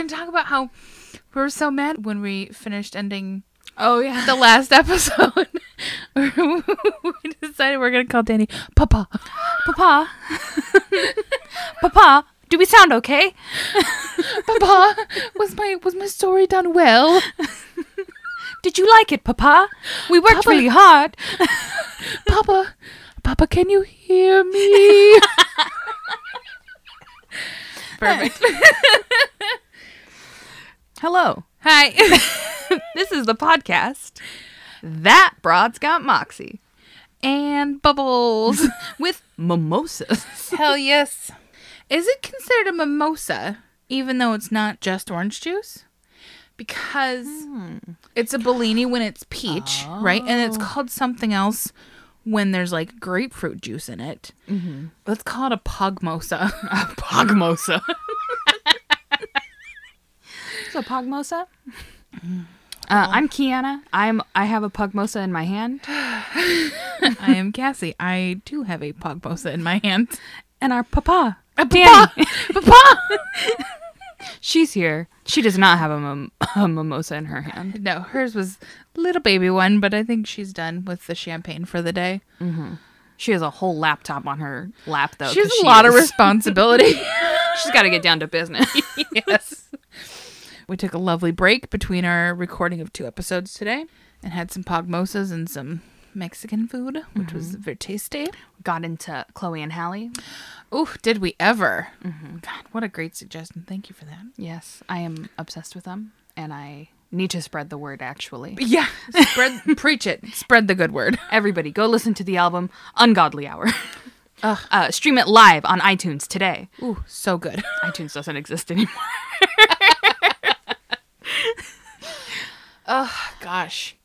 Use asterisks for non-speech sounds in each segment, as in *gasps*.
gonna talk about how we were so mad when we finished ending Oh yeah. the last *laughs* episode. *laughs* we decided we're gonna call Danny Papa. Papa. *laughs* Papa, do we sound okay? Papa, was my was my story done well? Did you like it, Papa? We worked Papa. really hard. Papa, Papa, can you hear me? Perfect. Hello. Hi. *laughs* *laughs* This is the podcast. That broad's got moxie and bubbles. *laughs* with mimosas. Hell yes. Is it considered a mimosa, even though it's not just orange juice? Because it's a Bellini when it's peach, right? And it's called something else when there's like grapefruit juice in it. Mm-hmm. Let's call it a pogmosa. Pogmosa. So pogmosa. Uh, I'm Kiana. I'm I have a pugmosa in my hand, *laughs* I am Cassie. I do have a pogmosa in my hand. and our papa, A Danny, *laughs* Papa! *laughs* she's here. She does not have a, mim- a mimosa in her hand. no, hers was little baby one, but I think she's done with the champagne for the day. She has a whole laptop on her lap though. She has 'cause a lot of is- responsibility. She's got to get down to business. yes. We took a lovely break between our recording of two episodes today and had some pogmosas and some Mexican food, which was very tasty. Got into Chloe and Halle. Oh, did we ever? God, what a great suggestion. Thank you for that. Yes, I am obsessed with them, and I need to spread the word. Actually, *laughs* Yeah. Spread, *laughs* preach it. Spread the good word. everybody, go listen to the album "Ungodly Hour." Uh, stream it live on iTunes today. Ooh, so good. iTunes doesn't exist anymore. *laughs* Oh, gosh.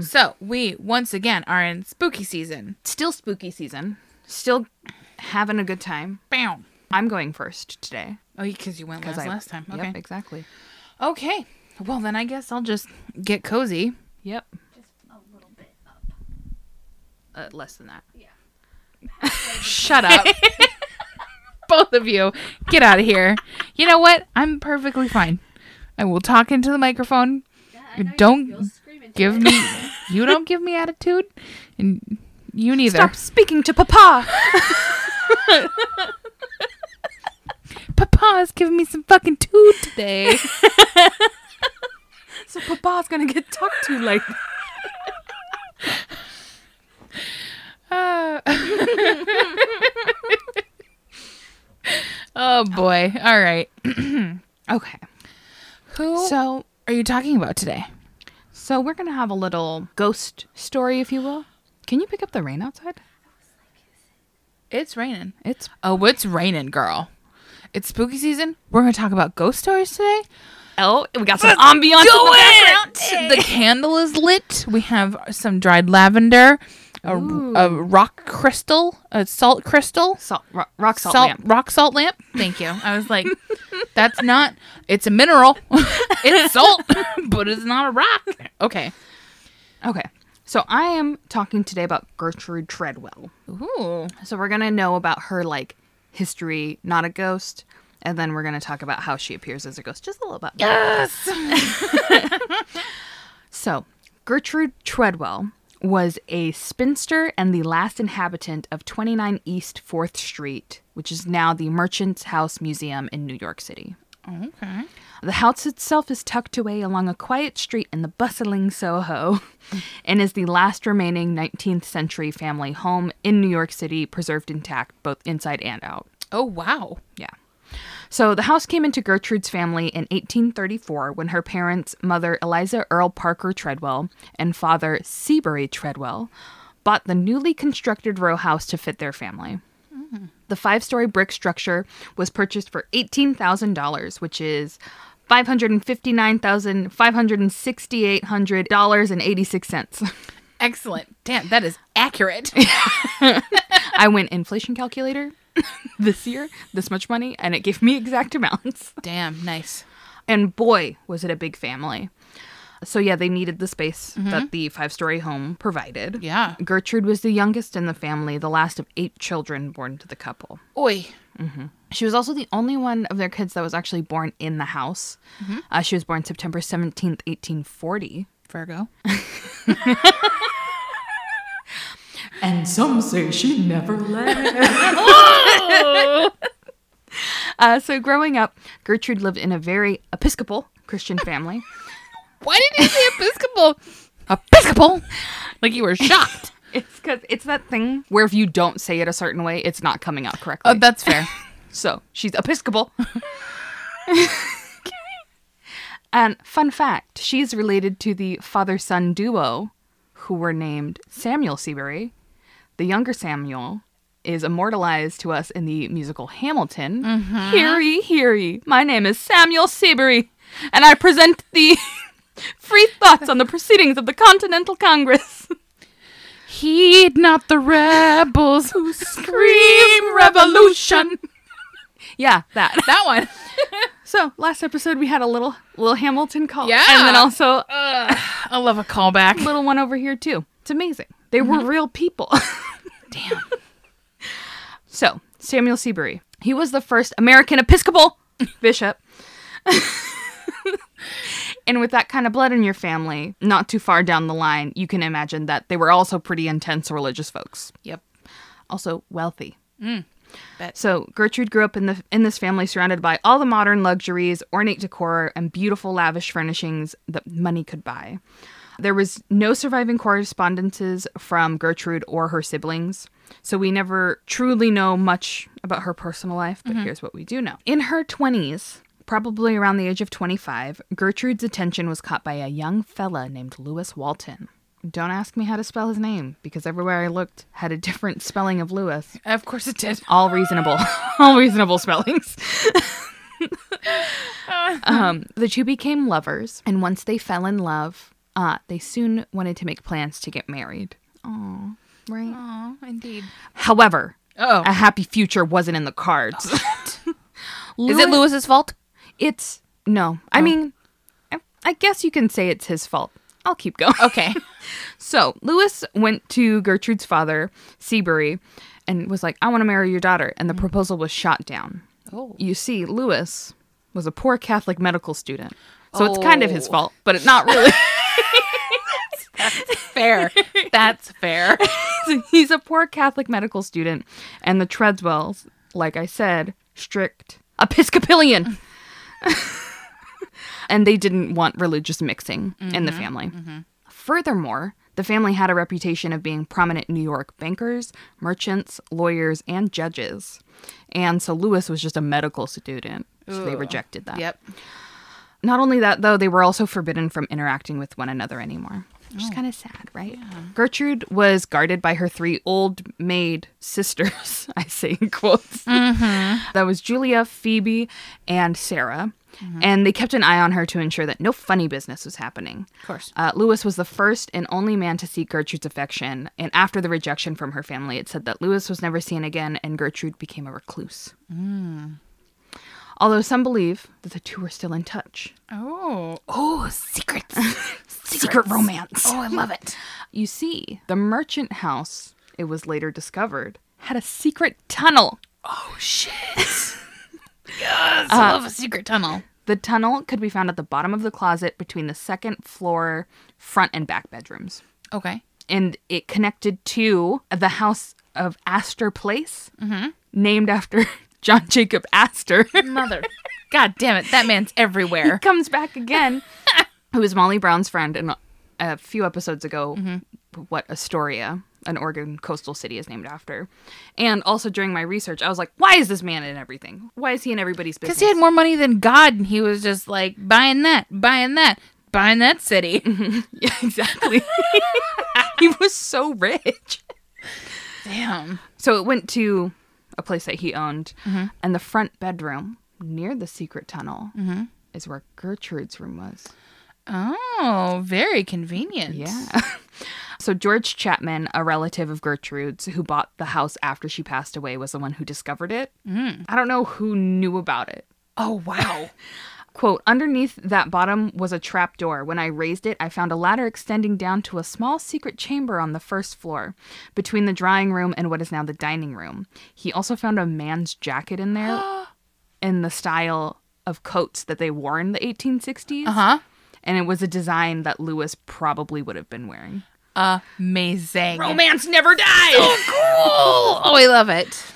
So, we once again are in spooky season. Still spooky season. Still having a good time. Bam. I'm going first today. Oh, because you went last, I, last time. Okay. Yep, exactly. Okay. Well, then I guess I'll just get cozy. Yep. Just a little bit up. Uh, less than that. Yeah. Shut up. *laughs* Both of you. Get out of here. You know what? I'm perfectly fine. I will talk into the microphone. I know Don't You'll scream into Give me *laughs* you don't give me attitude and you neither. Stop speaking to Papa. *laughs* Papa's giving me some fucking toot today. *laughs* so Papa's gonna get talked to like. Uh, oh boy. All right. *clears throat* Okay. Who So are you talking about today? So we're gonna have a little ghost story, if you will. Can you pick up the rain outside? It's raining. It's Oh, it's raining, girl. It's spooky season. We're to talk about ghost stories today. oh, we got some ambiance in the background. The candle is lit. We have some dried lavender, a, a rock crystal, a salt crystal, Salt, rock, rock salt, salt, lamp. rock salt lamp. Thank you. I was like, *laughs* that's not. It's a mineral. *laughs* it's salt, *laughs* but it's not a rock. Okay. Okay, so I am talking today about Gertrude Tredwell. Ooh. So we're gonna know about her like history, not a ghost, and then we're gonna talk about how she appears as a ghost, just a little bit. Yes. So, Gertrude Tredwell was a spinster and the last inhabitant of 29 East 4th Street, which is now the Merchant's House Museum in New York City. Okay. The house itself is tucked away along a quiet street in the bustling Soho *laughs* and is the last remaining 19th century family home in New York City preserved intact both inside and out. Oh wow. Yeah. So the house came into Gertrude's family in 1834 when her parents, mother Eliza Earle Parker Tredwell and father Seabury Tredwell, bought the newly constructed row house to fit their family. The five story brick structure was purchased for $18,000, which is $559,568.86. Excellent. Damn, that is accurate. *laughs* I went inflation calculator *laughs* this year, this much money, and it gave me exact amounts. *laughs* Damn, nice. And boy, was it a big family. So, yeah, they needed the space mm-hmm. that the five story home provided. Yeah. Gertrude was the youngest in the family, the last of eight children born to the couple. Oi. Mm-hmm. She was also the only one of their kids that was actually born in the house. Mm-hmm. Uh, she was born September 17th, 1840. Virgo. *laughs* And some say she never left. *laughs* uh, so, growing up, Gertrude lived in a very Episcopal Christian family. *laughs* Why did you say Episcopal? Episcopal? Like you were shocked. *laughs* It's because it's that thing where if you don't say it a certain way, it's not coming out correctly. Oh, that's fair. so, she's Episcopal. and fun fact she's related to the father son duo who were named Samuel Seabury. The younger Samuel is immortalized to us in the musical Hamilton. Mm-hmm. Hear ye, hear ye. My name is Samuel Seabury, and I present the *laughs* free thoughts on the proceedings of the Continental Congress. *laughs* Heed not the rebels who scream revolution. *laughs* yeah, that. That one. So last episode we had a little little Hamilton call, Yeah. and then also I love a callback. little one over here too. It's amazing. They were mm-hmm. real people. Damn. *laughs* so, Samuel Seabury. He was the first American Episcopal bishop. *laughs* and with that kind of blood in your family, not too far down the line, you can imagine that they were also pretty intense religious folks. Yep. Also wealthy. Mm, bet. So Gertrude grew up in the in this family surrounded by all the modern luxuries, ornate decor, and beautiful lavish furnishings that money could buy. There was no surviving correspondences from Gertrude or her siblings, so we never truly know much about her personal life, but here's what we do know. In her 20s, probably around the age of 25, Gertrude's attention was caught by a young fella named Lewis Walton. Don't ask me how to spell his name because everywhere I looked had a different spelling of Lewis. Of course it did. All reasonable, *laughs* all reasonable spellings. *laughs* um, the two became lovers, and once they fell in love, uh, they soon wanted to make plans to get married. Oh, right. Oh, indeed. However, Oh. a happy future wasn't in the cards. *laughs* *laughs* Is it Lewis's fault? It's no. I mean, I, I guess you can say it's his fault. I'll keep going. Okay. *laughs* So Lewis went to Gertrude's father, Seabury, and was like, I want to marry your daughter. And the proposal was shot down. Oh. You see, Lewis was a poor Catholic medical student. So it's kind of his Oh. fault, but it not really. *laughs* Fair. That's fair. *laughs* He's a poor Catholic medical student. And the Treadswells, like I said, strict Episcopalian. *laughs* and they didn't want religious mixing in the mm-hmm. family. Mm-hmm. Furthermore, the family had a reputation of being prominent New York bankers, merchants, lawyers, and judges. And so Lewis was just a medical student. So they rejected that. Yep. Not only that, though, they were also forbidden from interacting with one another anymore. Which is oh. kind of sad, right? Gertrude was guarded by her three old maid sisters, *laughs* I say in quotes. Mm-hmm. That was Julia, Phoebe, and Sarah. Mm-hmm. And they kept an eye on her to ensure that no funny business was happening. Of course. Uh, Lewis was the first and only man to seek Gertrude's affection, and after the rejection from her family, it said that Lewis was never seen again and Gertrude became a recluse. Mm. Although some believe that the two are still in touch. Oh. Oh, secrets. *laughs* Secret romance. Oh, I love it. You see, the merchant house, it was later discovered, had a secret tunnel. Oh, shit. *laughs* yes. I uh, love a secret tunnel. The tunnel could be found at the bottom of the closet between the second floor front and back bedrooms. Okay. And it connected to the house of Astor Place, mm-hmm. named after *laughs* John Jacob Astor. Mother. God damn it. That man's everywhere. comes back again. *laughs* Who was Molly Brown's friend, and a few episodes ago, mm-hmm. what Astoria, an Oregon coastal city, is named after. And also during my research, I was like, why is this man in everything? Why is he in everybody's business? Because he had more money than God, and he was just like buying that, buying that, buying that city. *laughs* yeah, exactly. *laughs* he was so rich. Damn. So it went to a place that he owned, mm-hmm. and the front bedroom near the secret tunnel mm-hmm. is where Gertrude's room was. Oh, very convenient. Yeah. *laughs* so George Chapman, a relative of Gertrude's who bought the house after she passed away, was the one who discovered it. Mm. I don't know who knew about it. Oh, wow. *laughs* Quote, underneath that bottom was a trap door. When I raised it, I found a ladder extending down to a small secret chamber on the first floor, between the drawing room and what is now the dining room. He also found a man's jacket in there *gasps* in the style of coats that they wore in the 1860s. Uh huh. And it was a design that Lewis probably would have been wearing. Amazing. Romance never dies! Oh, *laughs* oh, I love it.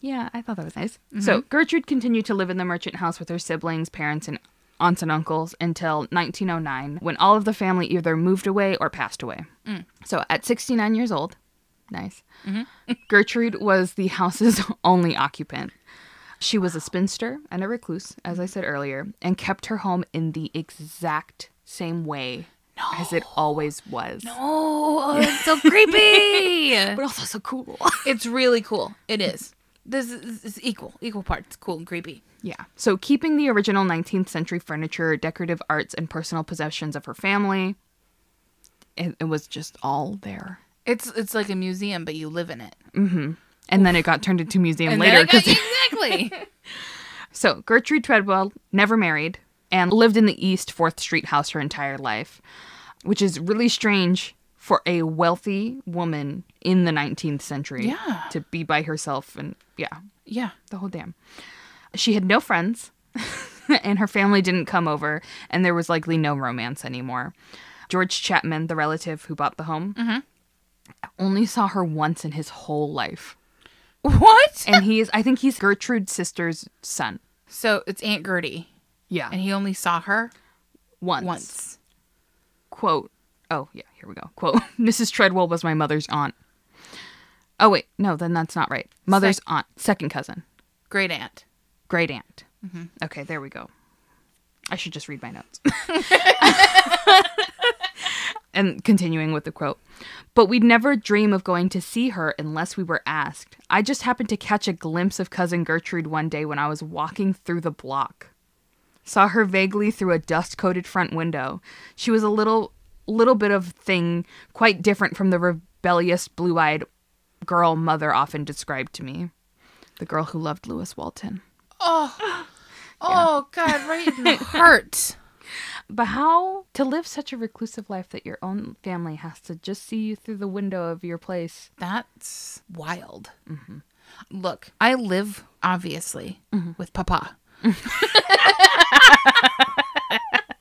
Yeah, I thought that was nice. Mm-hmm. So Gertrude continued to live in the merchant house with her siblings, parents, and aunts and uncles until 1909, when all of the family either moved away or passed away. Mm. So at 69 years old, nice, mm-hmm. *laughs* Gertrude was the house's *laughs* only occupant. She was a spinster and a recluse, as I said earlier, and kept her home in the exact same way as it always was. Oh, it's so creepy. *laughs* But also so cool. it's really cool. It is. This is, is equal, equal parts cool and creepy. Yeah. So keeping the original 19th century furniture, decorative arts, and personal possessions of her family, it, it was just all there. It's it's like a museum, but you live in it. Mm-hmm. And then it got turned into a museum And later. got- *laughs* exactly. so Gertrude Tredwell never married and lived in the East 4th Street house her entire life, which is really strange for a wealthy woman in the 19th century Yeah. to be by herself and yeah, yeah. the whole damn. She had no friends, *laughs* and her family didn't come over, and there was likely no romance anymore. George Chapman, the relative who bought the home, mm-hmm. only saw her once in his whole life. What? And he is, I think he's Gertrude's sister's son. so it's Aunt Gertie, Yeah. and he only saw her once. once. Quote, oh, yeah, here we go. Quote, *laughs* Mrs. Tredwell was my mother's aunt. Oh, wait, no, then that's not right. Mother's Sec- aunt, second cousin, Great aunt. great aunt. Mm-hmm. Okay, there we go. I should just read my notes. *laughs* *laughs* and continuing with the quote, but we'd never dream of going to see her unless we were asked. I just happened to catch a glimpse of cousin Gertrude one day when I was walking through the block. Saw her vaguely through a dust-coated front window. She was a little little bit of thing quite different from the rebellious blue-eyed girl mother often described to me. The girl who loved Lewis Walton. Oh oh God, right in the heart. *laughs* But how to live such a reclusive life that your own family has to just see you through the window of your place? That's wild. Mm-hmm. Look, I live obviously mm-hmm. with Papa. *laughs* *laughs*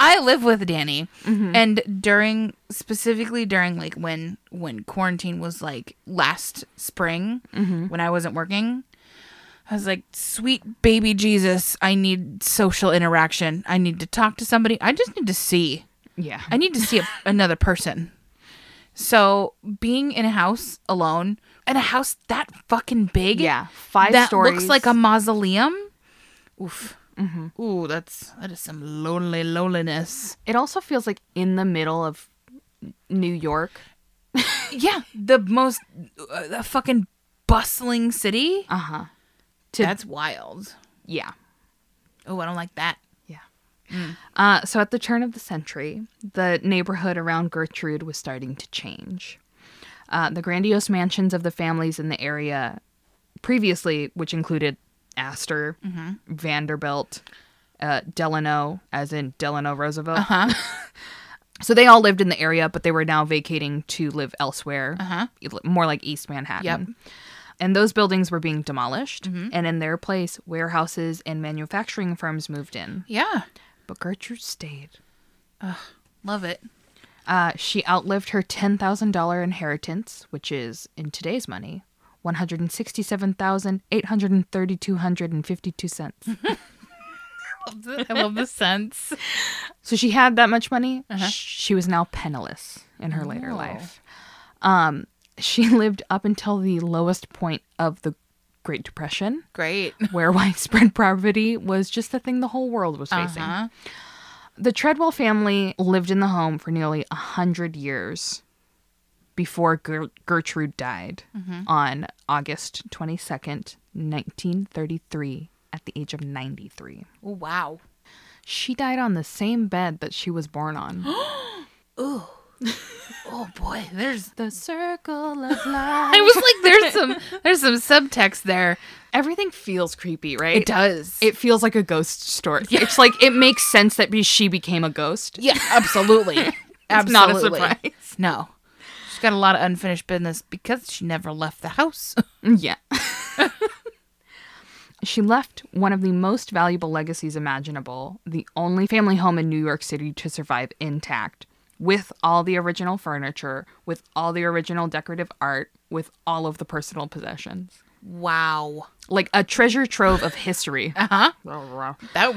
I live with Danny, mm-hmm. and during specifically during like when when quarantine was like last spring mm-hmm. when I wasn't working, I was like, "Sweet baby Jesus, I need social interaction. I need to talk to somebody. I just need to see." Yeah. I need to see a, *laughs* another person. So being in a house alone, in a house that fucking big, Yeah, five that stories. looks like a mausoleum. Oof. Ooh, that's that is some lonely loneliness. It also feels like in the middle of New York. *laughs* Yeah, the most uh, the fucking bustling city. Uh huh. That's wild. yeah. Oh, I don't like that. Yeah. Uh, so at the turn of the century, the neighborhood around Gertrude was starting to change. Uh, the grandiose mansions of the families in the area previously, which included Astor, Vanderbilt, uh, Delano, as in Delano Roosevelt. Huh? *laughs* So they all lived in the area, but they were now vacating to live elsewhere, Uh-huh. more like East Manhattan. Yep. And those buildings were being demolished, and in their place, warehouses and manufacturing firms moved in. Yeah, But Gertrude stayed. love it. Uh, she outlived her $10,000 inheritance, which is, in today's money, $167,832.52. *laughs* I love the sense. So she had that much money. She was now penniless in her later Oh. life. Um, she *laughs* lived up until the lowest point of the Great Depression, Great. *laughs* where widespread poverty was just the thing the whole world was facing. Uh-huh. The Tredwell family lived in the home for nearly a hundred years before Ger- Gertrude died mm-hmm. on August twenty second, nineteen thirty three, at the age of ninety three. Oh, wow. She died on the same bed that she was born on. *gasps* *laughs* Oh boy, there's. The circle of *laughs* life. I was like, there's some, *laughs* there's some subtext there. Everything feels creepy, right? It does. It feels like a ghost story. It's like it makes sense that she became a ghost. yeah, absolutely. It's absolutely. not a surprise. No, got a lot of unfinished business because she never left the house. *laughs* Yeah. *laughs* she left one of the most valuable legacies imaginable, the only family home in New York City to survive intact, with all the original furniture, with all the original decorative art, with all of the personal possessions. Wow. Like a treasure trove of history. Uh huh. *laughs* That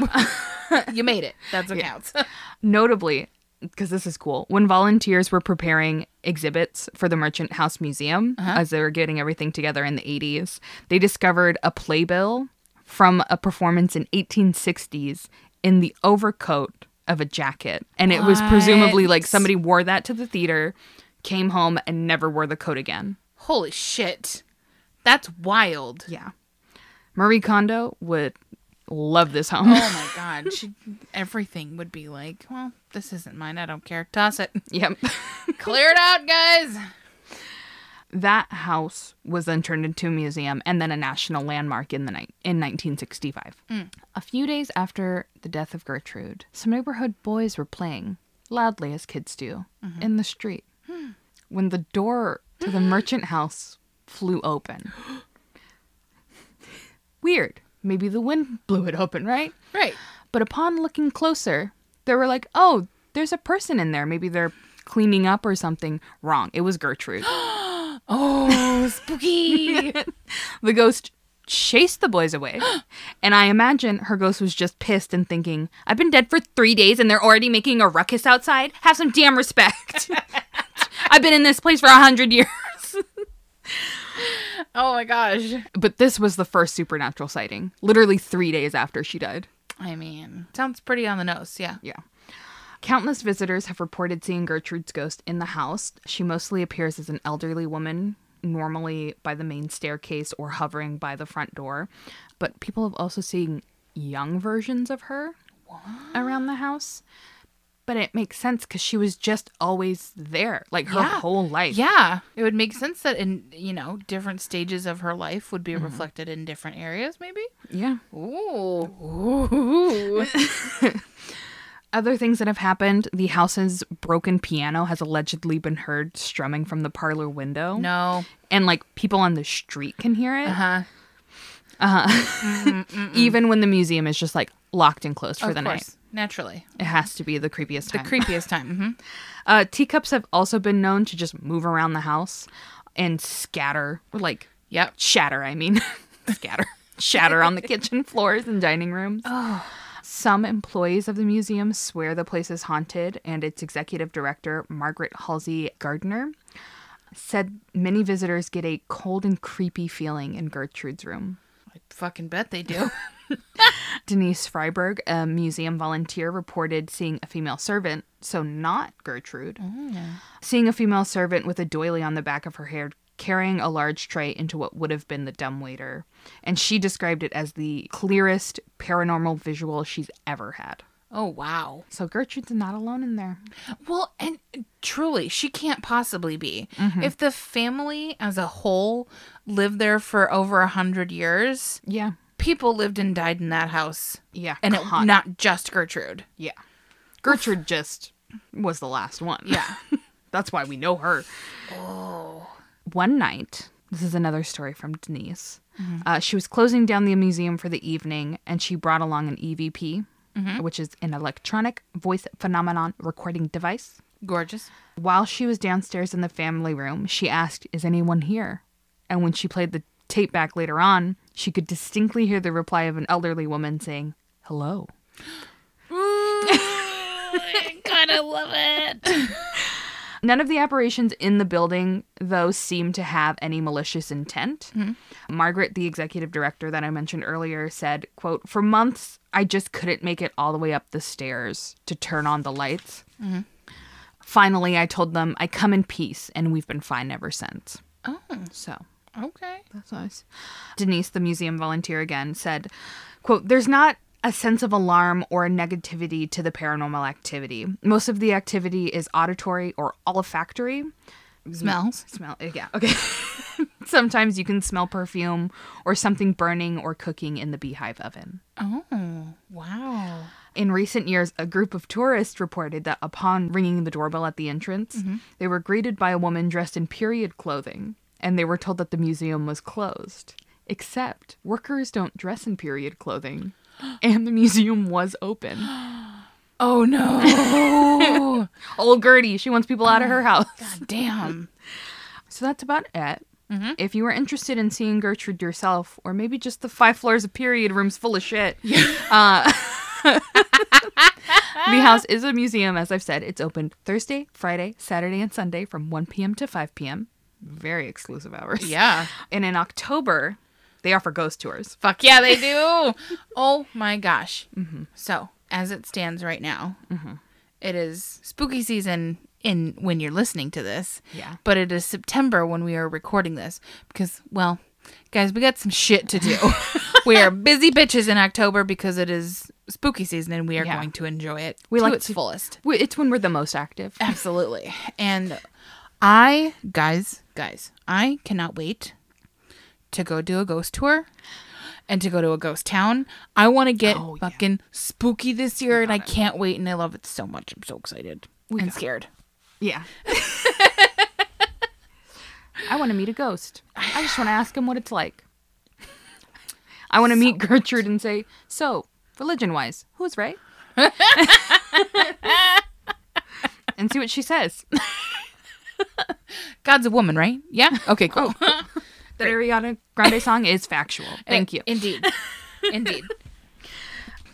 you made it. That's what counts. Notably, because this is cool, when volunteers were preparing exhibits for the Merchant House Museum uh-huh. as they were getting everything together in the 80s, they discovered a playbill from a performance in 1860s in the overcoat of a jacket. And it was presumably like somebody wore that to the theater, came home, and never wore the coat again. Holy shit. That's wild. Yeah. Marie Kondo would love this oh home. Oh my god. She everything would be like, well, this isn't mine. I don't care. Toss it. *laughs* yep. *laughs* Clear it out, guys. That house was then turned into a museum and then a national landmark in the night in 1965. Mm. A few days after the death of Gertrude, some neighborhood boys were playing loudly as kids do mm-hmm. in the street *gasps* when the door to the *gasps* merchant house flew open. *gasps* Weird. Maybe the wind *laughs* blew it open, right? Right. But upon looking closer, they were like, "Oh, there's a person in there. Maybe they're cleaning up or something." Wrong. It was Gertrude. *gasps* Oh, spooky. *laughs* The ghost chased the boys away. *gasps* and I imagine her ghost was just pissed and thinking, I've been dead for three days and they're already making a ruckus outside. Have some damn respect. *laughs* I've been in this place for a hundred years. Oh my gosh. But this was the first supernatural sighting, literally three days after she died. I mean, sounds pretty on the nose. Yeah. Yeah. Countless visitors have reported seeing Gertrude's ghost in the house. She mostly appears as an elderly woman, normally by the main staircase or hovering by the front door. But people have also seen young versions of her around the house. But it makes sense because she was just always there, like her Yeah. whole life. Yeah, it would make sense that in you know different stages of her life would be reflected in different areas, maybe. Yeah. Ooh, ooh, *laughs* Other things that have happened the house's broken piano has allegedly been heard strumming from the parlor window. no, And like people on the street can hear it. uh huh. Uh huh. even when the museum is just like locked and closed for Of the night. Naturally, It has to be the creepiest time. the creepiest time. Mm-hmm. *laughs* uh, teacups have also been known to just move around the house and scatter, or like Yep. shatter, I mean, *laughs* scatter, shatter on the *laughs* kitchen floors and dining rooms. Oh. Some employees of the museum swear the place is haunted, and its executive director, Margaret Halsey Gardiner, said many visitors get a cold and creepy feeling in Gertrude's room. I fucking bet they do. *laughs* Denise Freiberg, a museum volunteer, reported seeing a female servant, so not Gertrude, mm. seeing a female servant with a doily on the back of her hair carrying a large tray into what would have been the dumbwaiter. And she described it as the clearest paranormal visual she's ever had. oh wow. So Gertrude's not alone in there. Well, and truly, she can't possibly be. Mm-hmm. If the family as a whole lived there for over a hundred years, Yeah. People lived and died in that house, Yeah. and it, con- not just Gertrude. Yeah. Gertrude just was the last one. Yeah. *laughs* That's why we know her. One night, this is another story from Denise. Uh, she was closing down the museum for the evening and she brought along an EVP, which is an electronic voice phenomenon recording device. Gorgeous. While she was downstairs in the family room, she asked, Is anyone here? And when she played the tape back later on, she could distinctly hear the reply of an elderly woman saying, Hello. I kind of love it. *laughs* None of the apparitions in the building, though, seem to have any malicious intent. Mm-hmm. Margaret, the executive director that I mentioned earlier, said, quote, For months, I just couldn't make it all the way up the stairs to turn on the lights. Mm-hmm. Finally, I told them I come in peace, and we've been fine ever since. Oh, So okay. that's nice. Denise, the museum volunteer again, said, quote, There's not a sense of alarm or negativity to the paranormal activity. Most of the activity is auditory or olfactory. Smells. Smell, yeah, okay. *laughs* Sometimes you can smell perfume or something burning or cooking in the beehive oven. Oh, wow. In recent years, a group of tourists reported that upon ringing the doorbell at the entrance, mm-hmm. they were greeted by a woman dressed in period clothing, and they were told that the museum was closed. Except workers don't dress in period clothing, *gasps* and the museum was open. *gasps* Oh no. *laughs* Old Gertie, she wants people out of her house. God Damn. *laughs* So that's about it. If you are interested in seeing Gertrude yourself, or maybe just the five floors of period rooms full of shit, *laughs* uh, the house is a museum, as I've said. It's open Thursday, Friday, Saturday, and Sunday from 1 p.m. to 5 p.m. Very exclusive hours. Yeah. *laughs* And in October, they offer ghost tours. Fuck yeah, they do. *laughs* oh my gosh. Mm-hmm. So, as it stands right now, mm-hmm. it is spooky season in when you're listening to this. Yeah. But it is September when we are recording this because, well, guys, we got some shit to do. *laughs* we are busy bitches in October because it is spooky season and we are Yeah. going to enjoy it We to like its to- fullest. We- It's when we're the most active. Absolutely. And I, guys, guys, I cannot wait to go do a ghost tour and to go to a ghost town. I want to get Oh, yeah. fucking spooky this year and I can't wait and I love it so much. I'm so excited and scared. Yeah. *laughs* I want to meet a ghost. I just want to ask him what it's like. *sighs* I want to meet Gertrude and say, So, religion wise, who's right? *laughs* and see what she says. *laughs* *laughs* God's a woman, right? Yeah? Okay, cool. *laughs* The *laughs* Ariana Grande song is factual. Thank you. Indeed. Indeed.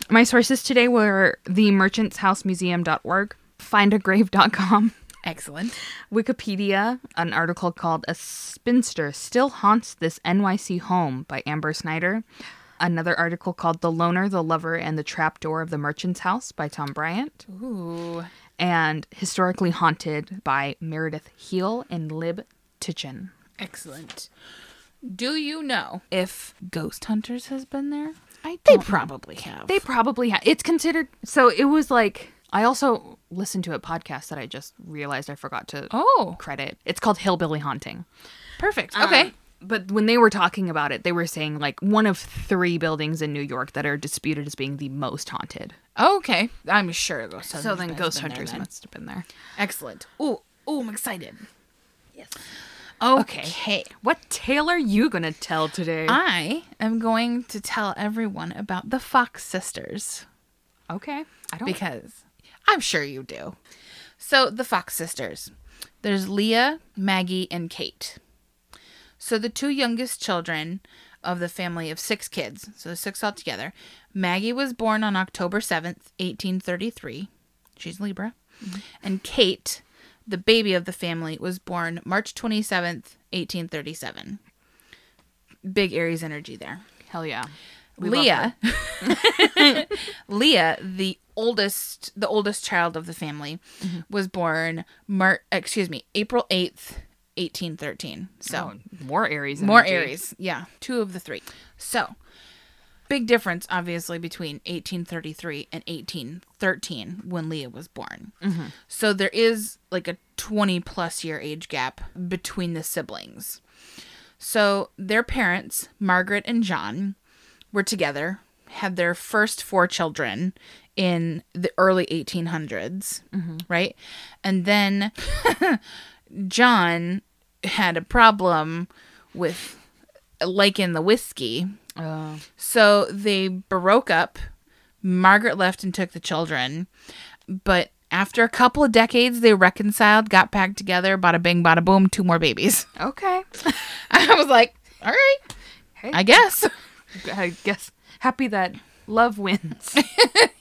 My sources today were themerchantshousemuseum.org, findagrave.com, Excellent. Wikipedia, an article called A Spinster Still Haunts This NYC Home by Amber Snyder. Another article called The Loner, the Lover, and the Trapdoor of the Merchant's House by Tom Bryant. Ooh. And Historically Haunted by Meredith Heel and Lib Tichin. Excellent. Do you know if Ghost Hunters has been there? I They probably have. They probably have. It's considered. So it was like. I also listened to a podcast that I just realized I forgot to Oh, credit. It's called Hillbilly Haunting. perfect. Okay. Um, but when they were talking about it, they were saying like one of three buildings in New York that are disputed as being the most haunted. okay. I'm sure Ghost Hunters. So then Ghost been there Hunters then. must have been there. Excellent. Oh, oh, I'm excited. Yes. Okay. Okay. What tale are you gonna tell today? I am going to tell everyone about the Fox sisters okay. I don't. because I'm sure you do. So, the Fox sisters there's Leah, Maggie, and Kate. So, the two youngest children of the family of six kids, so six altogether. Maggie was born on October 7th, 1833. She's Libra. And Kate, the baby of the family, was born March 27th, 1837. Big Aries energy there. Hell yeah. We Leah, *laughs* Leah, the oldest, the oldest child of the family, Mm-hmm. was born Mar- excuse me, April eighth, eighteen thirteen. So Oh, more Aries. more energy. Aries, yeah, two of the three. So big difference, obviously, between eighteen thirty three and eighteen thirteen when Leah was born. Mm-hmm. So there is like a twenty plus year age gap between the siblings. So their parents, Margaret and John, were together, had their first four children in the early 1800s, right? And then *laughs* John had a problem with liking the whiskey. Uh, So they broke up. Margaret left and took the children. But after a couple of decades, they reconciled, got back together, bada bing, bada boom, two more babies. *laughs* okay. I was like, all right, Hey. I guess. I guess happy that love wins.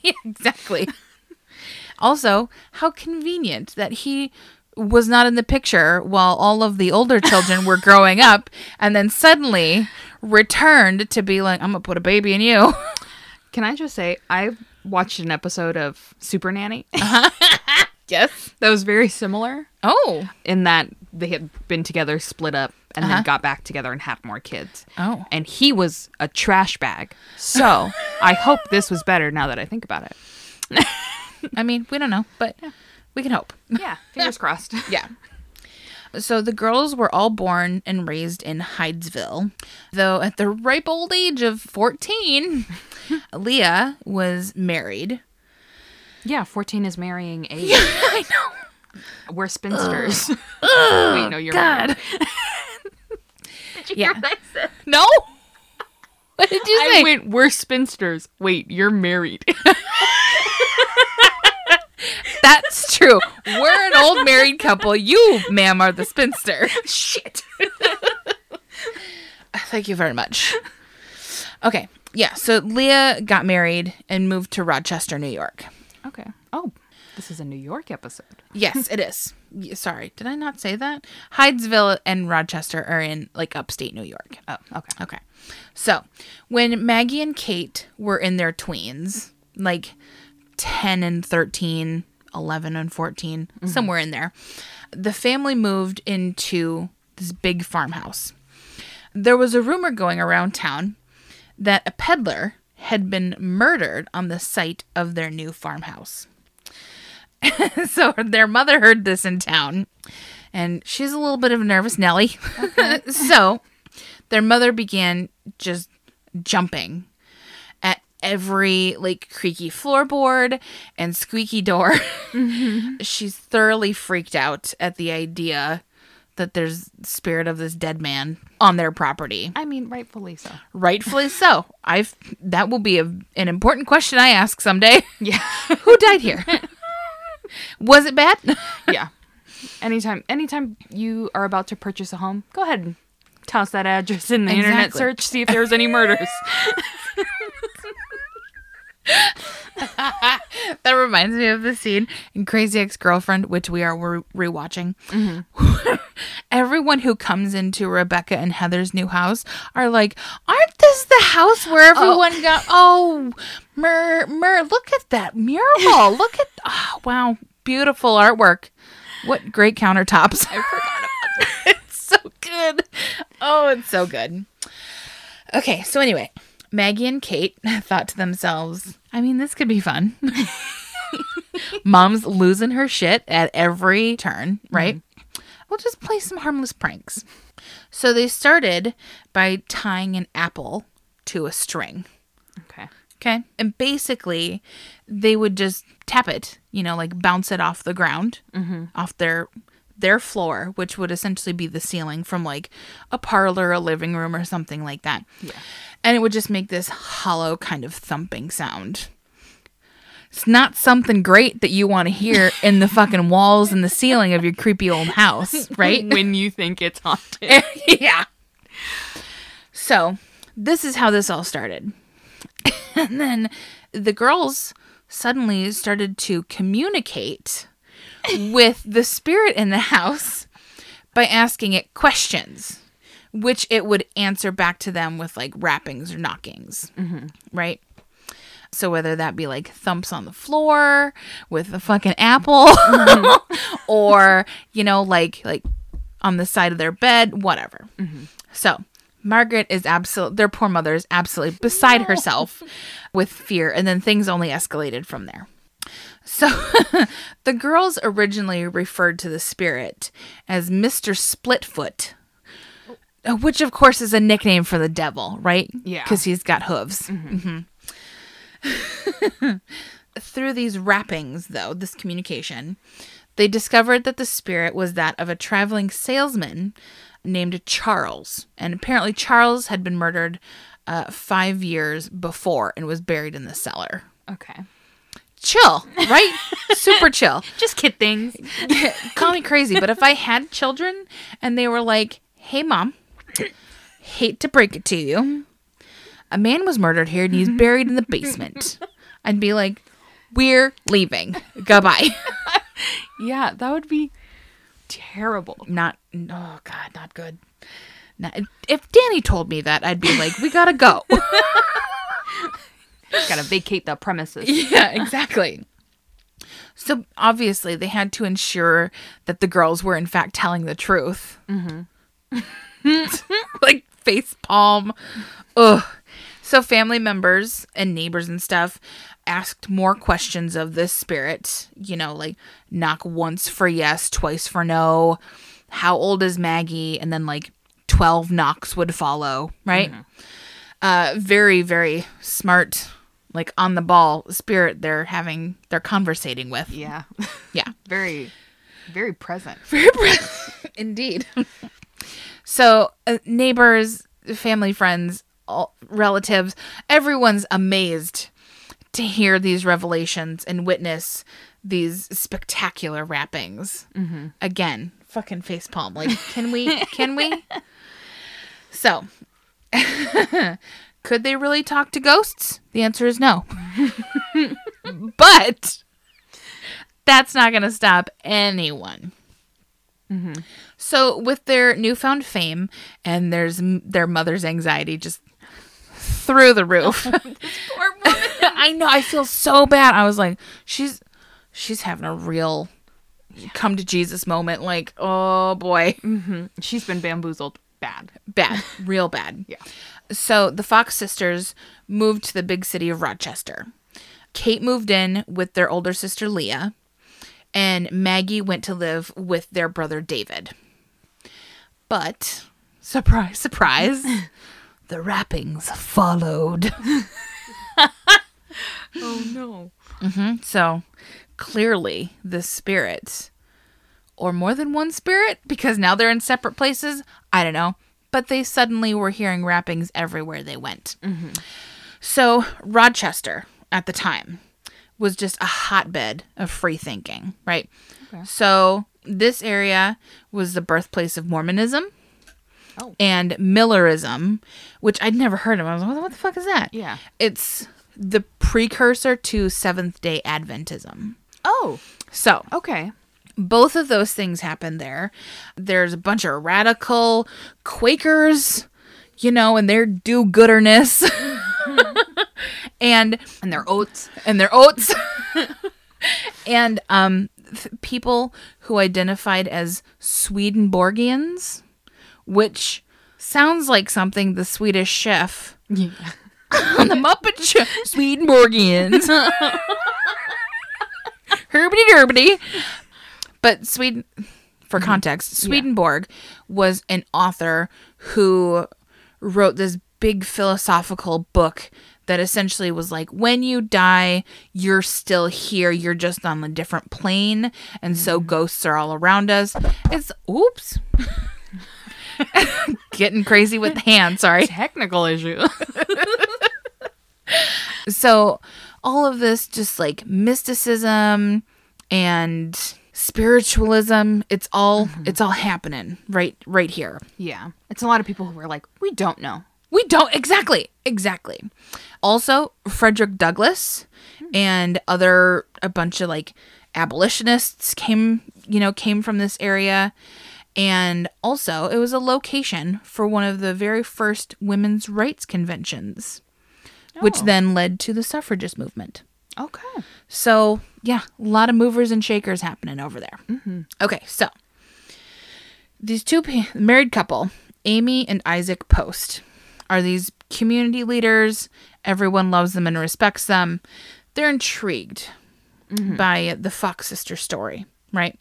yeah, *laughs* exactly. also, how convenient that he was not in the picture while all of the older children were growing up and then suddenly returned to be like, I'm to put a baby in you. *laughs* Can I just say I watched an episode of Super Nanny *laughs* yes. that was very similar Oh. in that they had been together, split up, and Uh-huh. then got back together and had more kids. Oh. And he was a trash bag. So *laughs* I hope this was better now that I think about it. I mean, we don't know, but we can hope. *laughs* Yeah, fingers crossed. *laughs* Yeah. *laughs* So the girls were all born and raised in Hydesville, though at the ripe old age of 14, Leah was married. Yeah, 14 is marrying age. Yeah, I know. We're spinsters. Wait, no, you're God. married. Yeah. No? What did you I say? I went, we're spinsters. Wait, you're married. *laughs* That's true. We're an old married couple. You, ma'am, are the spinster. *laughs* Shit. *laughs* Thank you very much. Okay. Yeah. So Leah got married and moved to Rochester, New York. Okay. Oh, this is a New York episode. Yes, it is. Sorry, did I not say that? Hydesville and Rochester are in like upstate New York. Oh, okay. Okay. So, when Maggie and Kate were in their tweens, like 10 and 13, 11 and 14, somewhere in there, the family moved into this big farmhouse. There was a rumor going around town that a peddler had been murdered on the site of their new farmhouse. *laughs* so their mother heard this in town, and she's a little bit of a nervous Nelly. *laughs* so their mother began just jumping every like creaky floorboard and squeaky door. Mm-hmm. *laughs* She's thoroughly freaked out at the idea that there's spirit of this dead man on their property. I mean, rightfully so. Rightfully so. *laughs* I've that will be a, an important question I ask someday. Yeah. *laughs* Who died here? Was it bad? yeah. Anytime anytime you are about to purchase a home, go ahead and toss that address in the internet search, see if there's any murders. *laughs* That reminds me of the scene in Crazy Ex Girlfriend, which we are re- rewatching. *laughs* Everyone who comes into Rebecca and Heather's new house are like, "Aren't this the house where oh. everyone got? Oh, Mer, Mer, look at that mural! *laughs* look at, oh, wow, beautiful artwork! What great countertops! I forgot about that. it's so good. Oh, it's so good. Okay, so anyway, Maggie and Kate *laughs* thought to themselves, I mean, this could be fun. *laughs* Mom's losing her shit at every turn, mm-hmm. right? We'll just play some harmless pranks. So they started by tying an apple to a string. okay. Okay. And basically, they would just tap it, you know, like bounce it off the ground, mm-hmm. off their their floor, which would essentially be the ceiling from like a parlor, a living room, or something like that. Yeah. And it would just make this hollow kind of thumping sound. It's not something great that you want to hear in the fucking walls and the ceiling of your creepy old house, *laughs* right? When you think it's haunted. *laughs* yeah. So, this is how this all started. *laughs* and then the girls suddenly started to communicate with the spirit in the house by asking it questions, which it would answer back to them with like rappings or knockings, mm-hmm. right? So whether that be like thumps on the floor with a fucking apple, mm-hmm. *laughs* or you know, like like on the side of their bed, whatever. Mm-hmm. So Margaret is absolute. Their poor mother is absolutely beside herself with fear, and then things only escalated from there. So *laughs* the girls originally referred to the spirit as Mister Splitfoot, uh, which of course is a nickname for the devil, right? Yeah. because he's got hooves. Mhm. *laughs* Through these rappings, though, this communication, they discovered that the spirit was that of a traveling salesman named Charles. And apparently, Charles had been murdered uh, five years before and was buried in the cellar. Okay. Chill, right? Super chill. *laughs* Just kid things. Call me crazy, but if I had children and they were like, hey, mom, hate to break it to you, a man was murdered here and he's mm-hmm. buried in the basement, I'd be like, we're leaving. Goodbye. *laughs* Yeah, that would be terrible. not oh god not good not, if danny told me that i'd be like we gotta go *laughs* Gotta vacate the premises. *laughs* yeah exactly So obviously, they had to ensure that the girls were in fact telling the truth. Mm-hmm. *laughs* like face palm. Ugh. So family members and neighbors and stuff asked more questions of this spirit. You know, like knock once for yes, twice for no. How old is Maggie? And then like twelve knocks would follow. Right. Uh, very very smart. Like on the ball spirit they're having they're conversating with. Yeah. *laughs* Yeah. very, very present. *laughs* Very present Indeed. *laughs* so, uh, neighbors, family, friends, all, relatives, everyone's amazed to hear these revelations and witness these spectacular rappings. Again, fucking facepalm. Like, can we? Can we? So, could they really talk to ghosts? The answer is no. *laughs* but that's not going to stop anyone. Mm-hmm. So, with their newfound fame and there's m- their mother's anxiety just through the roof. *laughs* Oh, poor woman. *laughs* I know. I feel so bad. I was like, she's she's having a real come to Jesus moment. Like, oh boy, mm-hmm. She's been bamboozled bad. bad, real bad. Yeah. So the Fox sisters moved to the big city of Rochester. Kate moved in with their older sister Leah, and Maggie went to live with their brother David. But, surprise, surprise, *laughs* the rappings followed. *laughs* Oh no. Mm-hmm. So, clearly, the spirit, or more than one spirit, because now they're in separate places, I don't know, but they suddenly were hearing rappings everywhere they went. Mm-hmm. So, Rochester at the time was just a hotbed of free thinking, right? Okay. So, this area was the birthplace of Mormonism. Oh. And Millerism, which I'd never heard of. I was like, what the fuck is that? Yeah. It's the precursor to Seventh day Adventism. Oh. So, Okay. Both of those things happen there. There's a bunch of radical Quakers, you know, and their do gooderness. *laughs* and And their oats. and their oats. *laughs* and um th- people who identified as Swedenborgians, which sounds like something the Swedish chef Yeah. on the Muppet Show. Swedenborgians. *laughs* Herbity derbity. But Sweden, for mm-hmm. context, Swedenborg was an author who wrote this big philosophical book that essentially was like when you die you're still here. You're just on a different plane and so mm-hmm. ghosts are all around us. It's oops. *laughs* Getting crazy with the hand sorry. Technical issue. *laughs* so all of this just like mysticism and spiritualism it's all mm-hmm. it's all happening right right here yeah. It's a lot of people who are like, we don't know. we don't exactly exactly also frederick douglass hmm. and other a bunch of like abolitionists came you know came from this area and also it was a location for one of the very first women's rights conventions which Oh. then led to the suffragist movement Okay. So, yeah, a lot of movers and shakers happening over there. Mm-hmm. Okay, so these two married couple, Amy and Isaac Post, are these community leaders. Everyone loves them and respects them. They're intrigued mm-hmm. by the Fox sister story, right?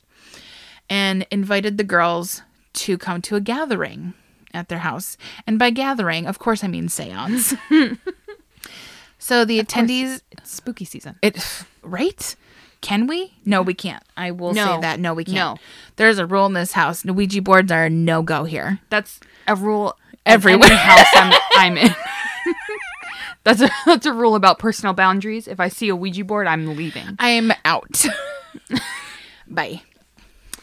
And invited the girls to come to a gathering at their house. And by gathering, of course, I mean seance. *laughs* so the attendees It's spooky season. it right? Can we? No, we can't. I will say that. No, we can't. No. There's a rule in this house. No Ouija boards are a no go here. That's a rule Everywhere. Every *laughs* house I'm, I'm in. *laughs* that's a that's a rule about personal boundaries. If I see a Ouija board, I'm leaving. I am out. *laughs* Bye.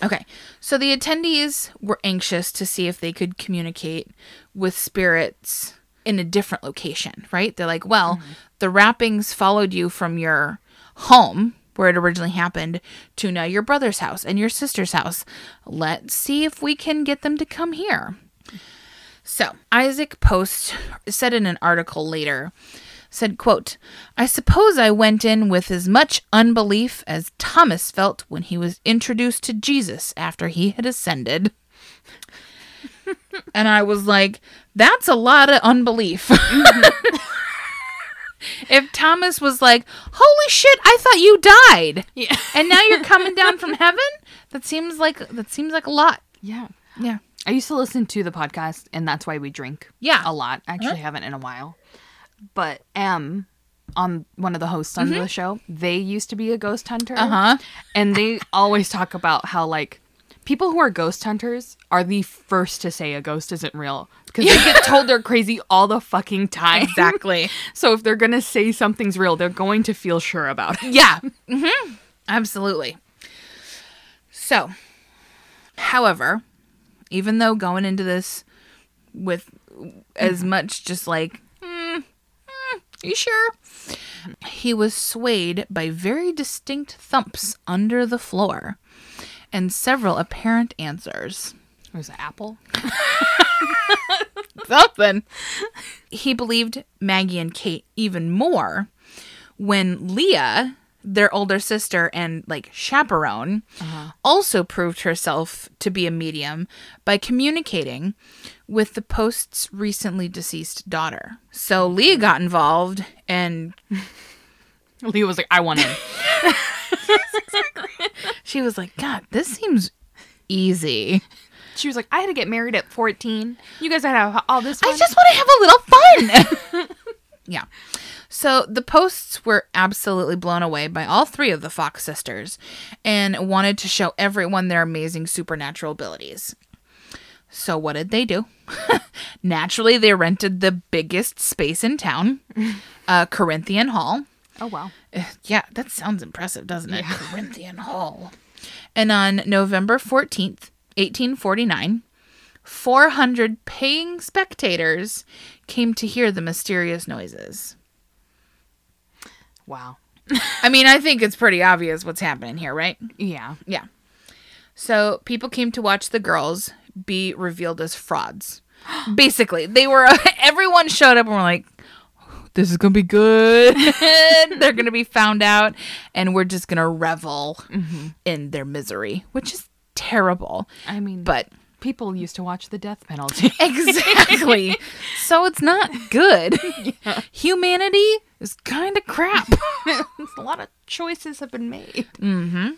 Okay. So the attendees were anxious to see if they could communicate with spirits in a different location, right? They're like, well, mm-hmm. the rappings followed you from your home where it originally happened to now your brother's house and your sister's house. Let's see if we can get them to come here. So, Isaac Post said in an article later said, quote, I suppose I went in with as much unbelief as Thomas felt when he was introduced to Jesus after he had ascended. *laughs* and I was like, that's a lot of unbelief. Mm-hmm. *laughs* if Thomas was like, holy shit, I thought you died. Yeah. And now you're *laughs* coming down from heaven? That seems like that seems like a lot. Yeah. Yeah. I used to listen to the podcast, and that's why we drink. Yeah. a lot. I actually uh-huh. haven't in a while. But M, on one of the hosts on the mm-hmm. show, they used to be a ghost hunter. Uh-huh. And they always talk about how like people who are ghost hunters are the first to say a ghost isn't real because they get told they're crazy all the fucking time. Exactly. *laughs* So if they're gonna say something's real, they're going to feel sure about it. Yeah. Mm-hmm. Absolutely. So, however, even though going into this with as much just like, mm, mm, you sure? He was swayed by very distinct thumps under the floor and several apparent answers. It was Apple. *laughs* Something. He believed Maggie and Kate even more when Leah, their older sister and like chaperone, uh-huh. also proved herself to be a medium by communicating with the post's recently deceased daughter. So Leah got involved and Leo was like, I want in. *laughs* she was like, God, this seems easy. She was like, I had to get married at 14. You guys had to have all this fun. I just want to have a little fun. *laughs* yeah. So the posts were absolutely blown away by all three of the Fox sisters and wanted to show everyone their amazing supernatural abilities. So what did they do? *laughs* Naturally, they rented the biggest space in town, uh, Corinthian Hall. Oh, wow. Uh, Yeah, that sounds impressive, doesn't it? Corinthian Hall. And on November 14th, 1849, 400 paying spectators came to hear the mysterious noises. Wow. I mean, I think it's pretty obvious what's happening here, right? Yeah. Yeah. So people came to watch the girls be revealed as frauds. *gasps* Basically, they were, *laughs* everyone showed up and were like, this is going to be good. *laughs* *laughs* They're going to be found out, and we're just going to revel in their misery, which is terrible. I mean, But people used to watch the death penalty. *laughs* exactly. so it's not good. Humanity is kind of crap. a lot of choices have been made. Mm-hmm.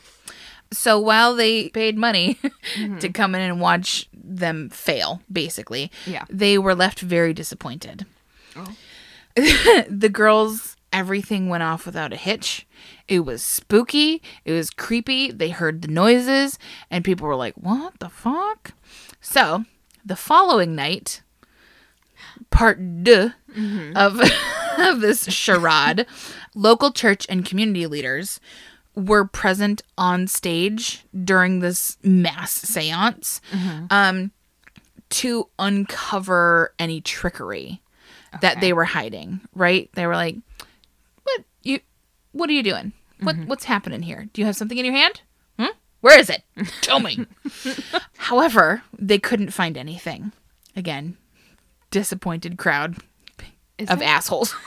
So while they paid money mm-hmm. to come in and watch them fail, basically, Yeah. they were left very disappointed. Oh. *laughs* the girls, everything went off without a hitch. It was spooky. It was creepy. They heard the noises, and people were like, "What the fuck?" So the following night, part deux of *laughs* of this charade, local church and community leaders were present on stage during this mass seance um, to uncover any trickery that they were hiding. Right? They were like, "What you? What are you doing? What What's happening here? Do you have something in your hand? Hmm? Where is it? Tell me." *laughs* However, they couldn't find anything. Again, disappointed crowd Is of it- assholes. *laughs*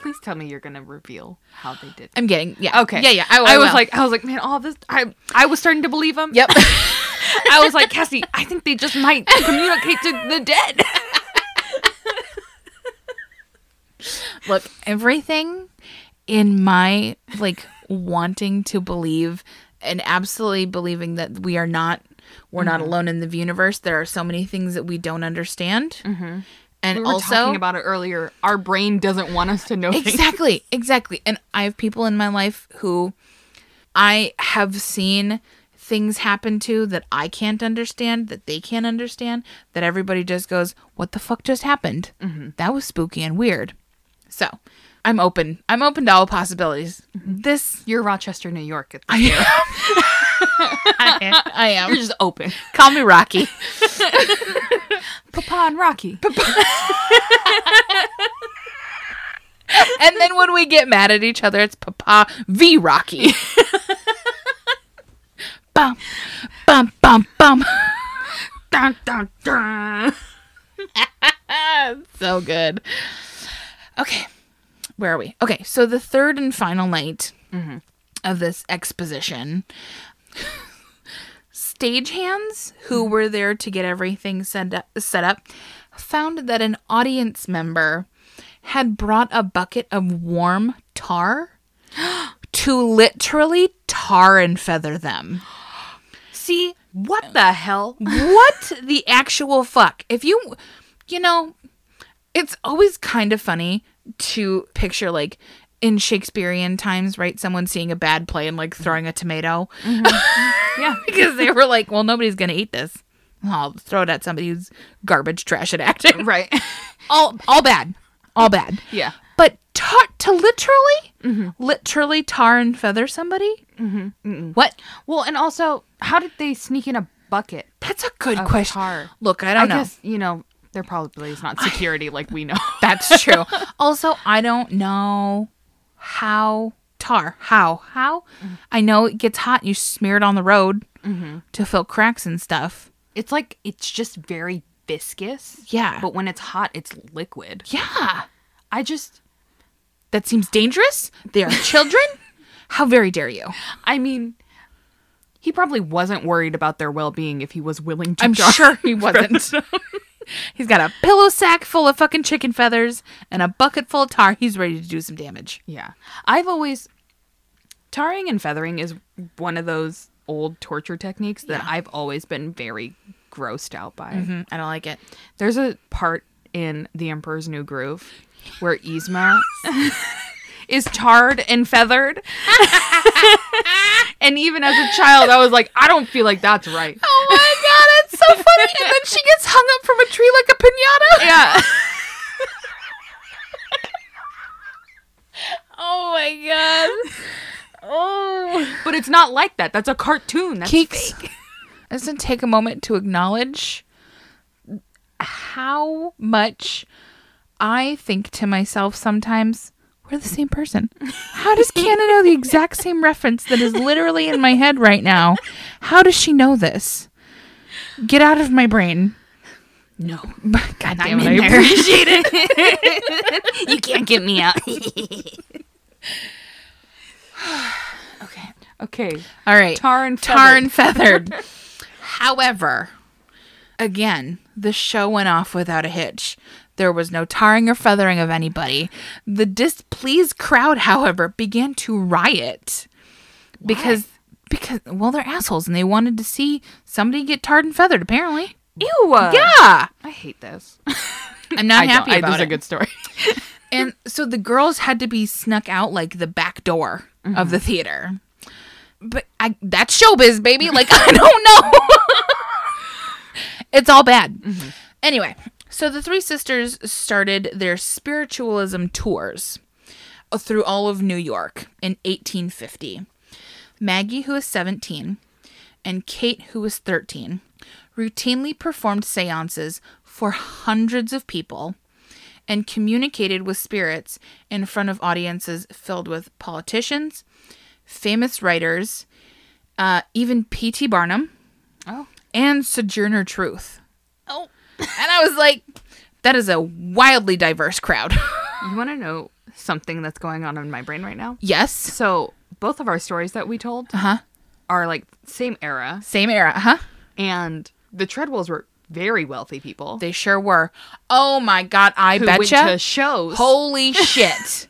Please tell me you're gonna reveal how they did. I'm getting yeah. Okay. Yeah, yeah. I, I, was will. like, I was like, man, all this. I I was starting to believe him. yep. *laughs* I was like, Cassie, I think they just might communicate to the dead. Look, everything in my like wanting to believe and absolutely believing that we are not we're not Mm-hmm. alone in the universe. There are so many things that we don't understand. Mm-hmm. And we were also talking about it earlier. Our brain doesn't want us to know things. exactly exactly and i have people in my life who i have seen things happen to that i can't understand that they can't understand that everybody just goes what the fuck just happened that was spooky and weird so i'm open i'm open to all possibilities mm-hmm. this You're Rochester, New York. At I am. I *laughs* am. I am. You're just open. *laughs* Call me Rocky. *laughs* Papa and Rocky. And then when we get mad at each other, it's Papa v Rocky. bum, bum, bum, bum. dun, dun, dun. so good. Okay. where are we? Okay, so the third and final night mm-hmm. of this exposition, stagehands who mm-hmm. were there to get everything set up, set up found that an audience member had brought a bucket of warm tar *gasps* to literally tar and feather them. See, what the hell? *laughs* What the actual fuck? If you, you know, it's always kind of funny to picture like in Shakespearean times, right? Someone seeing a bad play and like throwing a tomato. Yeah. *laughs* because they were like, well, nobody's going to eat this. I'll throw it at somebody who's garbage trash at acting. *laughs* Right. *laughs* all, all bad. All bad. yeah. But tar- to literally, literally tar and feather somebody? Mm-hmm. What? Well, and also, how did they sneak in a bucket? That's a good question. tar. Look, I I, don't know. guess, you know, there probably is not security like we know. *laughs* That's true. also, I don't know how tar. How? How? Mm-hmm. I know it gets hot. You smear it on the road mm-hmm. to fill cracks and stuff. It's like, it's just very viscous. Yeah. But when it's hot, it's liquid. Yeah. I just, That seems dangerous. They are children. *laughs* how very dare you? I mean, he probably wasn't worried about their well being if he was willing to I'm sure *laughs* he wasn't. Front of them. He's got a pillow sack full of fucking chicken feathers and a bucket full of tar. He's ready to do some damage. Yeah. I've always tarring and feathering is one of those old torture techniques that I've always been very grossed out by. Mm, I don't like it. There's a part in The Emperor's New Groove where Yzma *laughs* is tarred and feathered. *laughs* and even as a child, I was like, I don't feel like that's right. Oh it's so funny. and then she gets hung up from a tree like a pinata. Yeah. *laughs* Oh my god. Oh. But it's not like that. That's a cartoon. That's Keeks. fake. *laughs* Want take a moment to acknowledge how much I think to myself sometimes, we're the same person. How does Canada know the exact same reference that is literally in my head right now? How does she know this? Get out of my brain. No. *laughs* God damn I'm it, in I there. appreciate it. *laughs* You can't get me out. *laughs* Okay. okay. All right. Tar and tar and feathered. However, again, the show went off without a hitch. There was no tarring or feathering of anybody. The displeased crowd, however, began to riot because because well, they're assholes and they wanted to see somebody get tarred and feathered. Apparently, Ew. yeah. I hate this. *laughs* I'm not I happy I- about this is it. a good story. *laughs* And so the girls had to be snuck out like the back door of mm-hmm. the theater. But I that's showbiz, baby. Like *laughs* I don't know. it's all bad. Mm-hmm. Anyway, so the three sisters started their spiritualism tours uh, through all of New York in 1850. Maggie, who was 17, and Kate, who was 13, routinely performed seances for hundreds of people and communicated with spirits in front of audiences filled with politicians, famous writers, uh, even P.T. Barnum, Oh. and Sojourner Truth. Oh. *laughs* And I was like, that is a wildly diverse crowd. *laughs* You want to know something that's going on in my brain right now? yes. So, both of our stories that we told Uh huh. are like same era, Same era. Uh huh. and the Tredwells were very wealthy people They sure were. Oh my God. I betcha. to shows. Holy *laughs* shit.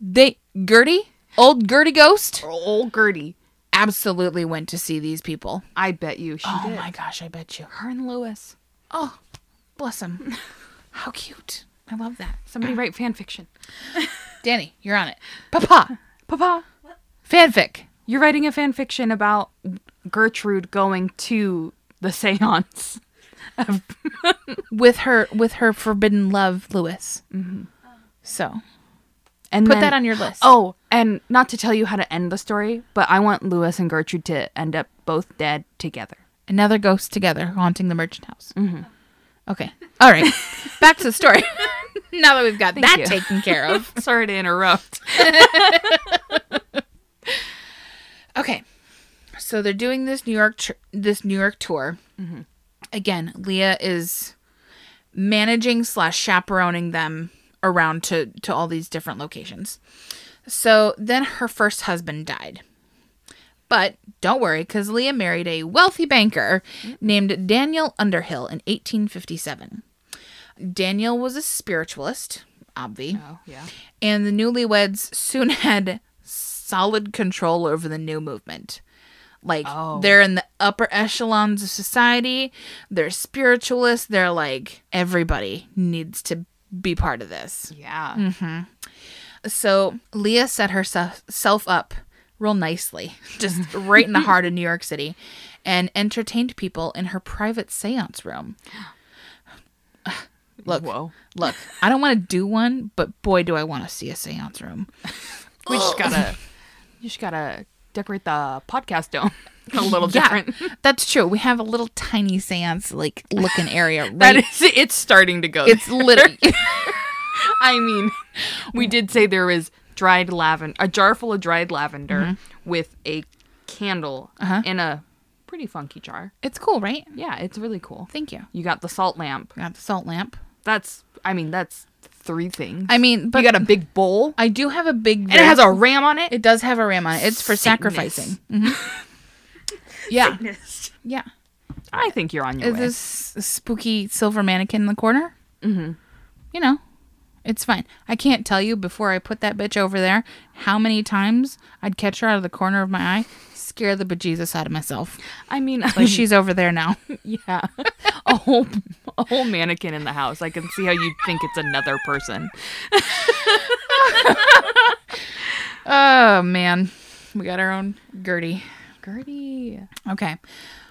They, Gertie, old Gertie Ghost, old Gertie. absolutely went to see these people. I bet you she Oh did. my gosh, I bet you. Her and Lewis. Oh, bless him. *laughs* How cute. I love that. Somebody write fan fiction. *laughs* Danny, you're on it. Papa, Papa, fanfic. you're writing a fan fiction about Gertrude going to the seance. *laughs* with her with her forbidden love, Lewis. Mm-hmm. So And put then- that on your list. Oh, and not to tell you how to end the story, but I want Lewis and Gertrude to end up both dead together. another ghost together haunting the merchant house. Mm-hmm. Okay, all right. Back to the story. *laughs* now that we've got that you. taken care of. *laughs* Sorry to interrupt. Okay, so they're doing this New York tr- this New York tour. Mm-hmm. Again, Leah is managing slash chaperoning them around to to all these different locations. So then her first husband died. But don't worry, because Leah married a wealthy banker mm. named Daniel Underhill in 1857. Daniel was a spiritualist, obvi, Oh, yeah. and the newlyweds soon had solid control over the new movement. Like Oh. they're in the upper echelons of society, they're spiritualists, they're like everybody needs to be part of this. Yeah. Mm-hmm. So Leah set herself up real nicely, *laughs* just right in the heart of New York City, and entertained people in her private seance room. *gasps* Look, Whoa. look, I don't want to do one, but boy, do I want to see a seance room. We just gotta, *laughs* you just gotta decorate the podcast dome *laughs* a little Yeah, different. that's true. We have a little tiny seance like looking area *laughs* right. That is, it's starting to go. it's literally *laughs* I mean, we did say there was dried lavender, a jar full of dried lavender with a candle Uh-huh. in a pretty funky jar. it's cool, right? Yeah, it's really cool. Thank you. You got the salt lamp. Got the salt lamp. That's, I mean, that's three things. I mean, but you got a big bowl, I do have a big. Bowl. And it has a ram on it. It does have a ram on it. It's for sacrificing. Mhm. *laughs* Yeah, yeah. I think you're on your Is way. this spooky silver mannequin in the corner? Mm-hmm. You know, it's fine. I can't tell you before I put that bitch over there how many times I'd catch her out of the corner of my eye, scare the bejesus out of myself. I mean, Like she's over there now. *laughs* yeah, a whole a whole mannequin in the house. I can see how you'd think it's another person. *laughs* oh man, we got our own Gertie. Gertie. Okay.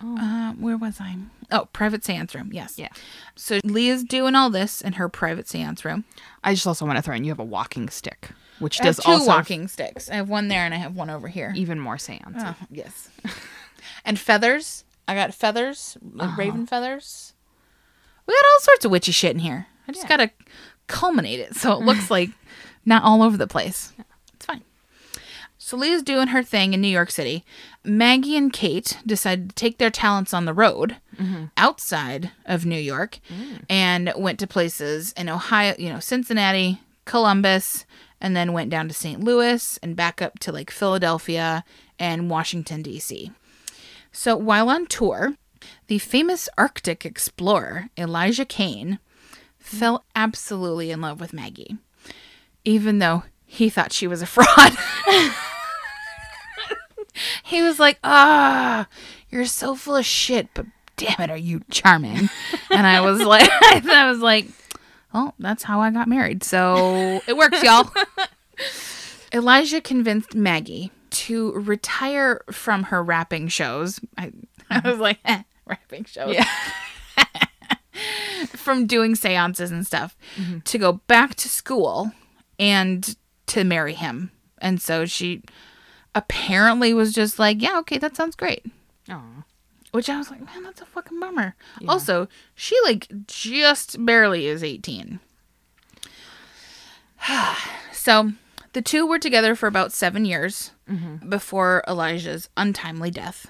Uh, where was I? Oh, private seance room. Yes. Yeah. So Leah's doing all this in her private seance room. I just also want to throw in you have a walking stick, which I have does two also walking sticks. I have one there and I have one over here. even more seance. Oh, *laughs* yes. and feathers. I got feathers, like Uh-huh. raven feathers. We got all sorts of witchy shit in here. I just gotta culminate it so it looks like *laughs* not all over the place. It's fine. So Leah's doing her thing in New York City. Maggie and Kate decided to take their talents on the road outside of New York and went to places in Ohio, you know, Cincinnati, Columbus, and then went down to St. Louis and back up to like Philadelphia and Washington, D.C. So while on tour, the famous Arctic explorer Elijah Kane fell absolutely in love with Maggie, even though he thought she was a *laughs* fraud. he was like, "Ah, you're so full of shit, but damn it, are you charming?" and I was like, *laughs* I was like, "Well, that's how I got married, so it works, y'all." *laughs* Elijah convinced Maggie to retire from her rapping shows. I, I was like, eh, rapping shows. Yeah. *laughs* from doing seances and stuff to go back to school and to marry him. And so she apparently was just like, yeah, okay, that sounds great. Aw. Which I was like, man, that's a fucking bummer. Also, she like just barely is 18. *sighs* so the two were together for about seven years mm-hmm. before Elijah's untimely death.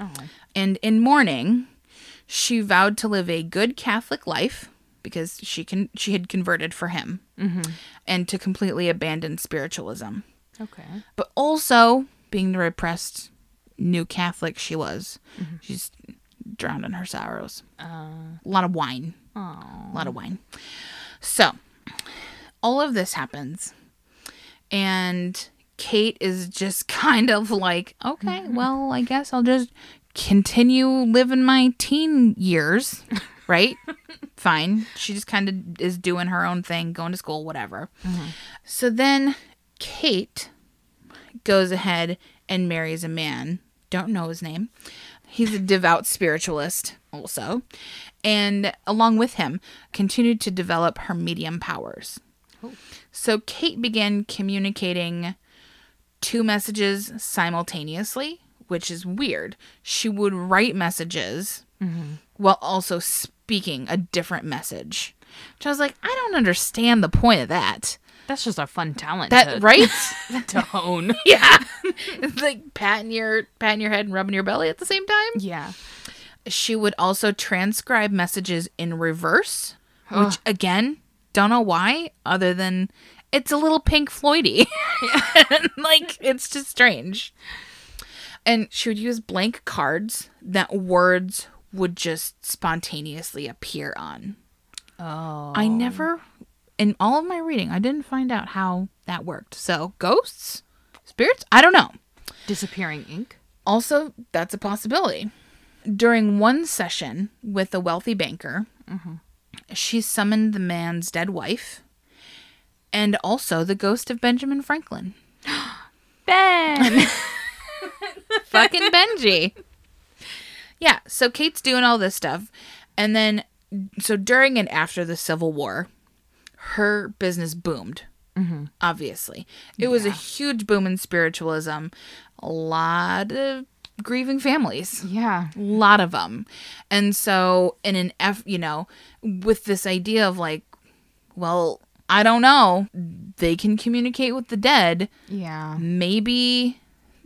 Oh. And in mourning, she vowed to live a good Catholic life because she can she had converted for him mm-hmm. and to completely abandon spiritualism. Okay. But also being the repressed new Catholic she was, mm-hmm. she's drowned in her sorrows. Uh, a lot of wine. A lot of wine. So all of this happens and Kate is just *laughs* kind of like, okay, mm-hmm. well, I guess I'll just continue living my teen years, *laughs* right? Fine. She just kind of is doing her own thing, going to school, whatever. Mm-hmm. So then Kate goes ahead and marries a man. Don't know his name. He's a devout spiritualist, also. And along with him, continued to develop her medium powers. So Kate began communicating two messages simultaneously, which is weird. She would write messages mm-hmm. while also speaking a different message. Which I was like, I don't understand the point of that. That's just a fun talent. That to, right? *laughs* to hone. *laughs* yeah. It's like patting your patting your head and rubbing your belly at the same time. Yeah. She would also transcribe messages in reverse, which again, Don't know why, other than it's a little pink Floydy. *laughs* like, it's just strange. And she would use blank cards that words would just spontaneously appear on. Oh. I never, in all of my reading, I didn't find out how that worked. So, ghosts? Spirits? I don't know. Disappearing ink. Also, that's a possibility. During one session with a wealthy banker, mm-hmm. she summoned the man's dead wife and also the ghost of Benjamin Franklin. *gasps* Ben. *laughs* Fucking Benji. Yeah, so Kate's doing all this stuff. And then, so during and after the Civil War, her business boomed. Mm-hmm. Obviously, it was a huge boom in spiritualism. A lot of grieving families. yeah. A lot of them. And so, in an F, you know, with this idea of like, well, I don't know, they can communicate with the dead. Yeah. Maybe,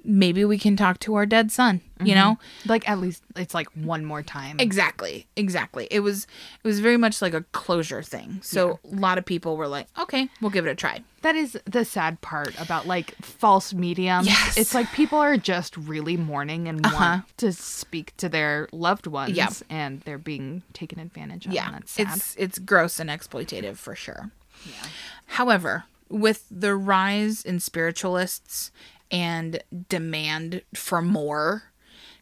maybe we can talk to our dead son, you know? Like at least it's like one more time. Exactly. Exactly. It was, it was very much like a closure thing. So, a lot of people were like, okay, we'll give it a try. That is the sad part about like false mediums. Yes. It's like people are just really mourning and Uh-huh. want to speak to their loved ones Yeah. and they're being taken advantage of. yeah and that's sad. it's it's gross and exploitative for sure however with the rise in spiritualists and demand for more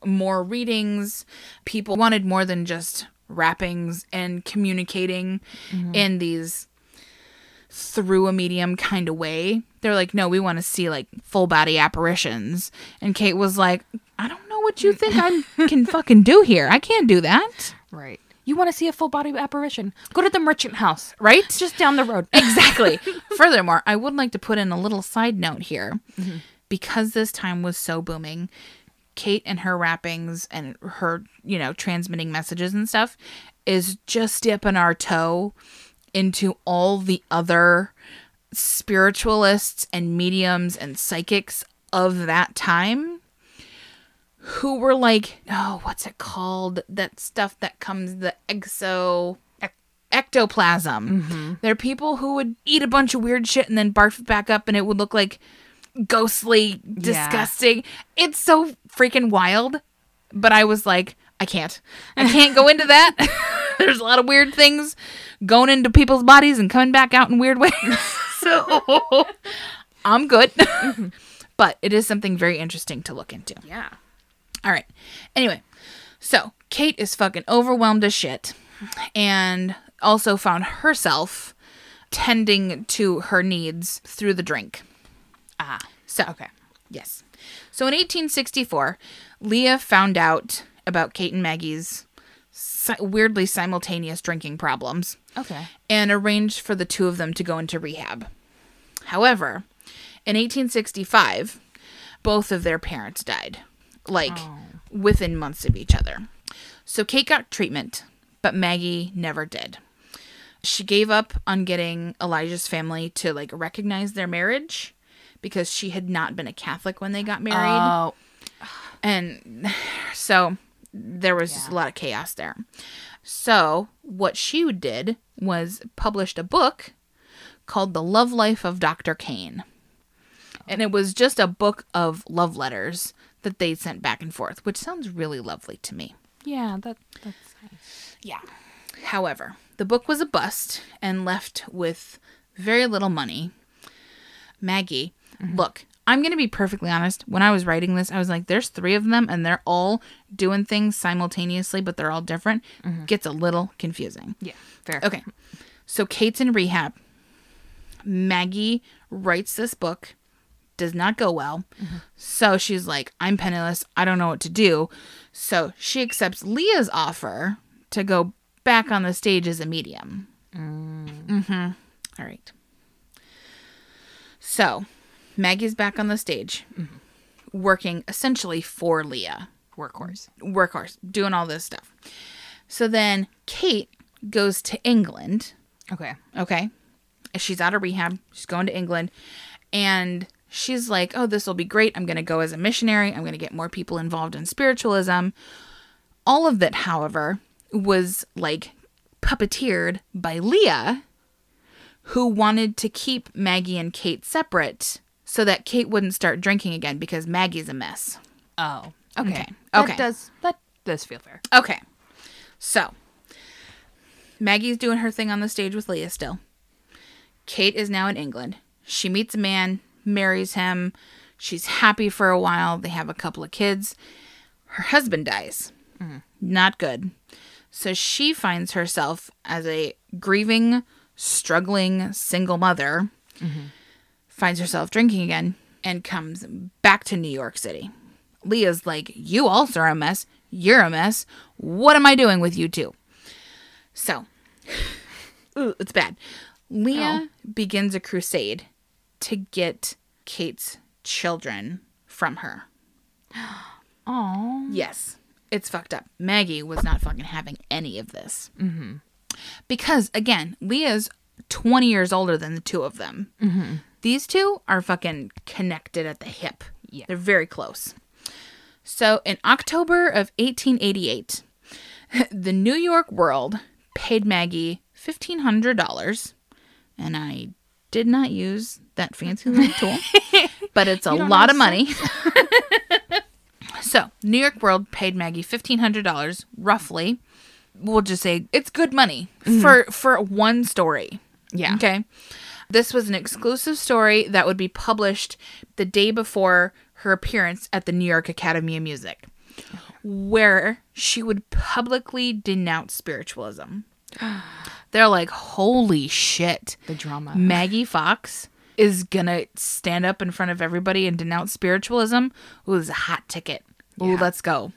more readings people wanted more than just rappings and communicating mm-hmm. in these through a medium kind of way they're like no we want to see like full body apparitions and kate was like i don't know what you think i *laughs* can fucking do here i can't do that right. You want to see a full body apparition? Go to the merchant house. right just down the road. exactly. *laughs* Furthermore, I would like to put in a little side note here. Mm-hmm. Because this time was so booming, Kate and her rappings and her, you know, transmitting messages and stuff is just dipping our toe into all the other spiritualists and mediums and psychics of that time who were like, oh, what's it called? That stuff that comes, the exo. ec- Ectoplasm. Mm-hmm. There are people who would eat a bunch of weird shit and then barf it back up, and it would look like ghostly, disgusting. It's so freaking wild. But I was like, I can't. I can't go into that. *laughs* There's a lot of weird things going into people's bodies and coming back out in weird ways. *laughs* so *laughs* I'm good. but it is something very interesting to look into. Yeah. All right. Anyway, so Kate is fucking overwhelmed as shit and also found herself tending to her needs through the drink. Ah. So, Okay. yes. So in 1864, Leah found out about Kate and Maggie's si- weirdly simultaneous drinking problems Okay. and arranged for the two of them to go into rehab. However, in 1865, both of their parents died, like within months of each other. So Kate got treatment, but Maggie never did. She gave up on getting Elijah's family to like recognize their marriage because she had not been a Catholic when they got married Oh. and so there was just a lot of chaos there. So what she did was published a book called The Love Life of Dr. Kane. And it was just a book of love letters that they sent back and forth, which sounds really lovely to me. Yeah, that that's nice. Yeah. However, the book was a bust and left with very little money. Maggie, Mm-hmm. look, I'm going to be perfectly honest. When I was writing this, I was like, there's three of them and they're all doing things simultaneously, but they're all different. Mm-hmm. Gets a little confusing. Yeah. Fair. Okay. So Kate's in rehab. Maggie writes this book, does not go well. Mm-hmm. So she's like, I'm penniless. I don't know what to do. So she accepts Leah's offer to go back on the stage as a medium. Mm. Mm-hmm. All right. So Maggie's back on the stage, working essentially for Leah Workhorse. workhorse, doing all this stuff. So then Kate goes to England. Okay. Okay. She's out of rehab. She's going to England. And she's like, oh, this will be great. I'm going to go as a missionary. I'm going to get more people involved in spiritualism. All of that, however, was like puppeteered by Leah, who wanted to keep Maggie and Kate separate so that Kate wouldn't start drinking again because Maggie's a mess. Oh, okay. Okay. That Okay. does that does feel fair. Okay. So, Maggie's doing her thing on the stage with Leah still. Kate is now in England. She meets a man, marries him. She's happy for a while. They have a couple of kids. Her husband dies. Mm-hmm. Not good. So she finds herself as a grieving, struggling single mother, mm-hmm. Finds herself drinking again, and comes back to New York City. Leah's like, You also are a mess. You're a mess. What am I doing with you two? So, *laughs* ooh, it's bad. Leah begins a crusade to get Kate's children from her. *gasps* Oh, Yes, it's fucked up. Maggie was not fucking having any of this. Mm-hmm. Because, again, Leah's 20 years older than the two of them. Mm-hmm. These two are fucking connected at the hip. Yeah. They're very close. So, in October of 1888, *laughs* the New York World paid Maggie $1,500. And I did not use that fancy little tool, *laughs* but it's a lot of money. *laughs* So, New York World paid Maggie $1500 roughly. We'll just say it's good money for for one story. Yeah. Okay. This was an exclusive story that would be published the day before her appearance at the New York Academy of Music, where she would publicly denounce spiritualism. *gasps* They're like, "Holy shit." the drama. Maggie Fox is gonna stand up in front of everybody and denounce spiritualism. Ooh, this is a hot ticket. Ooh, Yeah. let's go.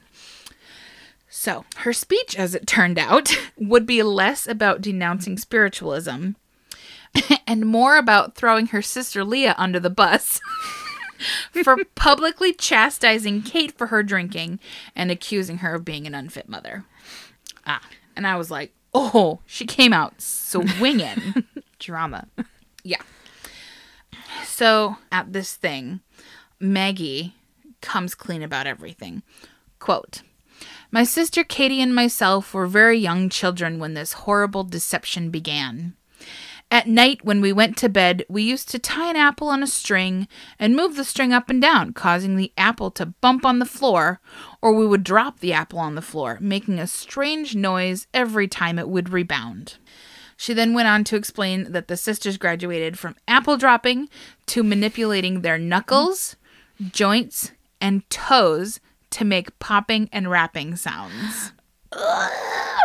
So, her speech, as it turned out, *laughs* would be less about denouncing spiritualism *laughs* and more about throwing her sister Leah under the bus *laughs* for publicly chastising Kate for her drinking and accusing her of being an unfit mother. Ah, and I was like, oh, she came out swinging. *laughs* drama. Yeah. So at this thing, Maggie comes clean about everything. Quote My sister Katie and myself were very young children when this horrible deception began. At night, when we went to bed, we used to tie an apple on a string and move the string up and down, causing the apple to bump on the floor, or we would drop the apple on the floor, making a strange noise every time it would rebound. She then went on to explain that the sisters graduated from apple dropping to manipulating their knuckles, joints, and toes to make popping and rapping sounds. *sighs* *sighs*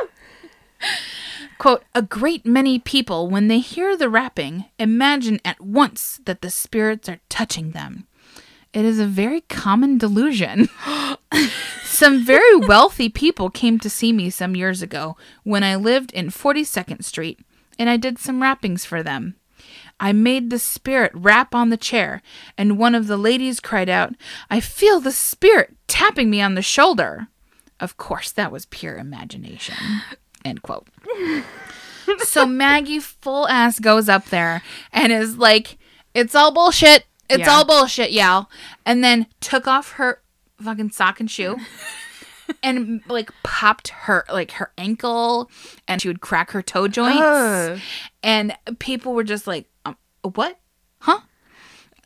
Quote, a great many people, when they hear the rapping, imagine at once that the spirits are touching them. It is a very common delusion. *laughs* Some very wealthy people came to see me some years ago when I lived in 42nd Street, and I did some rappings for them. I made the spirit rap on the chair, and one of the ladies cried out, I feel the spirit tapping me on the shoulder. Of course, that was pure imagination. End quote. so Maggie full ass goes up there and is like, It's all bullshit. It's Yeah. all bullshit, y'all. And then took off her fucking sock and shoe *laughs* and like popped her like her ankle and she would crack her toe joints. Ugh. And people were just like, um, what? Huh?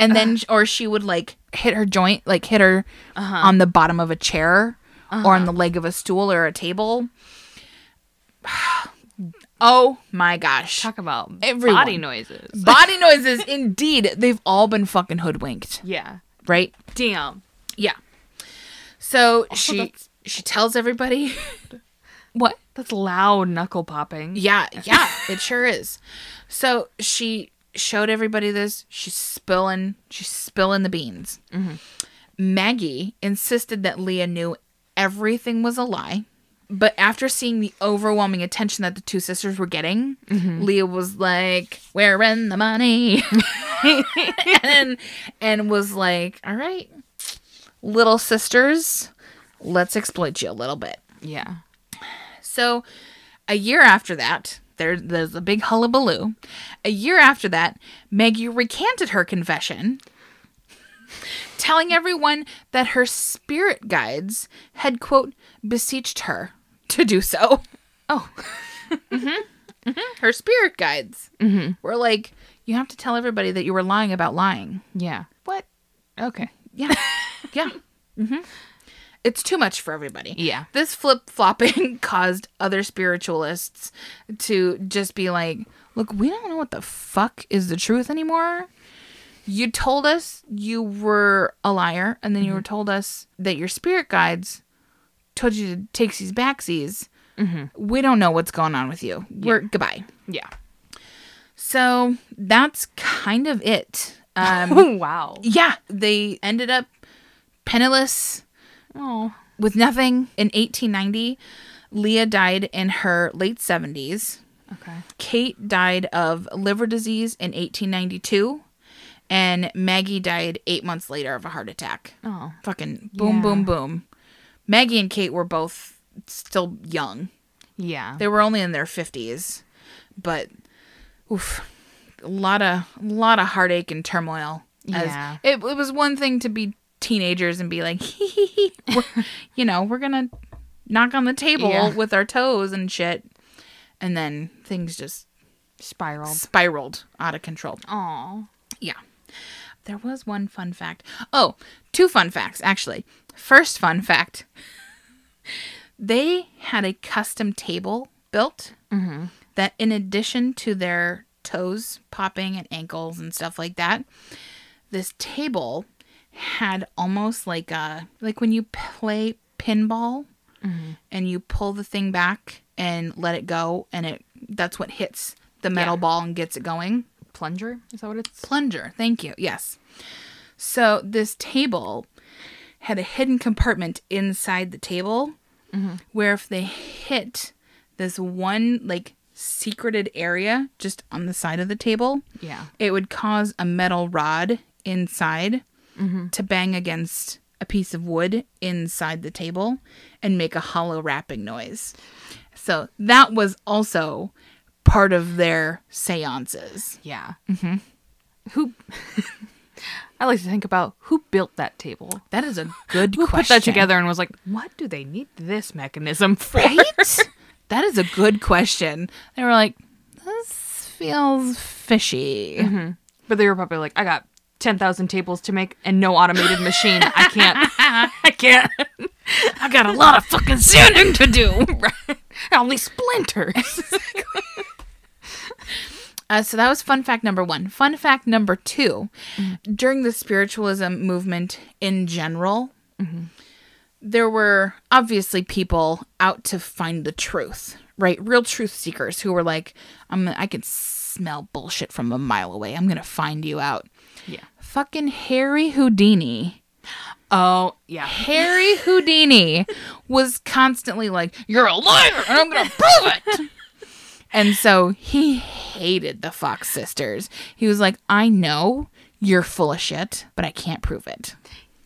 And then, or she would like hit her joint, like hit her on the bottom of a chair or on the leg of a stool or a table. *sighs* oh my gosh. Talk about Everyone. body noises. *laughs* Body noises, indeed. They've all been fucking hoodwinked, Yeah. right? Damn. Yeah. So oh, she that's- she tells everybody *laughs* what? That's loud knuckle popping. Yeah, *laughs* yeah, it sure is. So she showed everybody this. She's spilling, she's spilling the beans. Mm-hmm. Maggie insisted that Leah knew everything was a lie. But after seeing the overwhelming attention that the two sisters were getting, mm-hmm. Leah was like, "Where in the money?" *laughs* and and was like, "All right, little sisters, let's exploit you a little bit." Yeah. So, a year after that, there, there's a big hullabaloo. A year after that, Maggie recanted her confession, telling everyone that her spirit guides had, quote, beseeched her to do so. *laughs* Oh. Mm-hmm. Mm-hmm. Her spirit guides mm-hmm. were like, you have to tell everybody that you were lying about lying. Yeah. What? Okay. Yeah. *laughs* yeah. hmm It's too much for everybody. Yeah. This flip flopping *laughs* caused other spiritualists to just be like, look, we don't know what the fuck is the truth anymore. You told us you were a liar, and then you were told us that your spirit guides told you to take these backsies. We don't know what's going on with you. We're goodbye. Yeah. So that's kind of it. Um, *laughs* Oh wow. yeah, they ended up penniless Oh. with nothing. In 1890, Leah died in her late 70s. Okay. Kate died of liver disease in 1892. And Maggie died eight months later of a heart attack. Oh. Fucking boom, Yeah. boom, boom. Maggie and Kate were both still young. Yeah. They were only in their 50s. But, oof, a lot of, a lot of heartache and turmoil. Yeah. It, it was one thing to be teenagers and be like, hee hee hee. We're, you know, we're going to knock on the table Yeah. with our toes and shit. And then things just Spiraled. spiraled out of control. Oh. Yeah. There was one fun fact. Oh, two fun facts, actually. First fun fact they had a custom table built mm-hmm. that, in addition to their toes popping and ankles and stuff like that, this table had almost like a like when you play pinball mm-hmm. and you pull the thing back and let it go and it that's what hits the metal Yeah. ball and gets it going Plunger? Is that what it's? plunger. Thank you. Yes. So this table had a hidden compartment inside the table where if they hit this one like secreted area just on the side of the table, Yeah. it would cause a metal rod inside to bang against a piece of wood inside the table and make a hollow rapping noise. So that was also part of their seances. Yeah. Mm-hmm. Who? I like to think about who built that table. That is a good Who question. put that together and was like, "What do they need this mechanism for?" Right? *laughs* that is a good question. They were like, this feels fishy. Mm-hmm. But they were probably like, "I got ten thousand tables to make and no automated machine. I can't. *laughs* I can't. I got a lot of fucking sanding to do. *laughs* Only splinters." Uh, so that was fun fact number one. Fun fact number 2 during the spiritualism movement in general, there were obviously people out to find the truth, right? Real truth seekers who were like, I'm, I can smell bullshit from a mile away. I'm going to find you out. yeah. Fucking Harry Houdini. Oh yeah. Harry Houdini *laughs* was constantly like, You're a liar, and I'm going to prove it. *laughs* And so he hated the Fox sisters. He was like, I know you're full of shit, but I can't prove it.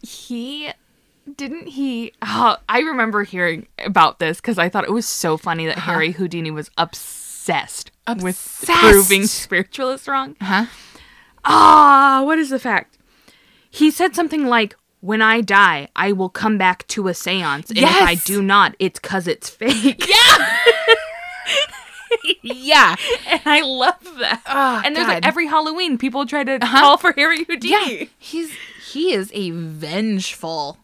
He didn't he oh, I remember hearing about this because I thought it was so funny that Harry Houdini was obsessed, with Obsessed. proving spiritualists wrong. Huh? Ah, what is the fact? He said something like, "When I die, I will come back to a séance, and if I do not, it's cuz it's fake." Yeah. *laughs* *laughs* *laughs* and I love that. Oh, and there's like every Halloween people try to call for Harry Houdini. Yeah. *laughs* He's he is a vengeful,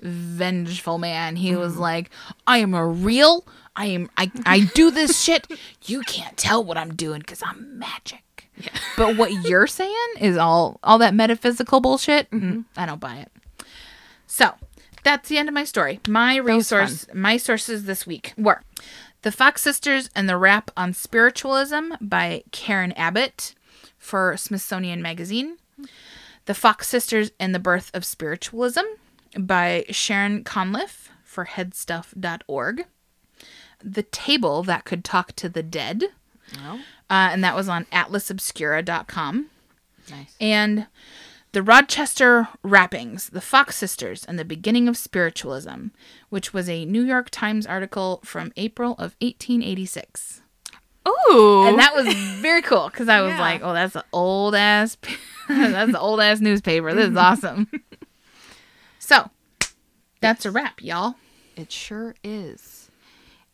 vengeful man. He was like, I am a real I am I I do this *laughs* shit. You can't tell what I'm doing because I'm magic. Yeah. But what you're saying is all all that metaphysical bullshit. Mm, I don't buy it. So that's the end of my story. My resource, my sources this week were the Fox Sisters and the Rap on Spiritualism by Karen Abbott for Smithsonian Magazine. The Fox Sisters and the Birth of Spiritualism by Sharon Conliffe for headstuff.org. The Table That Could Talk to the Dead, Oh, uh, and that was on atlasobscura.com. nice. And the Rochester Rappings, the Fox Sisters, and the Beginning of Spiritualism, which was a New York Times article from April of 1886. Ooh. And that was very cool because I was Yeah. like, oh, that's an old ass, *laughs* that's an old ass newspaper. This is mm-hmm. awesome. so that's a wrap, y'all. It sure is.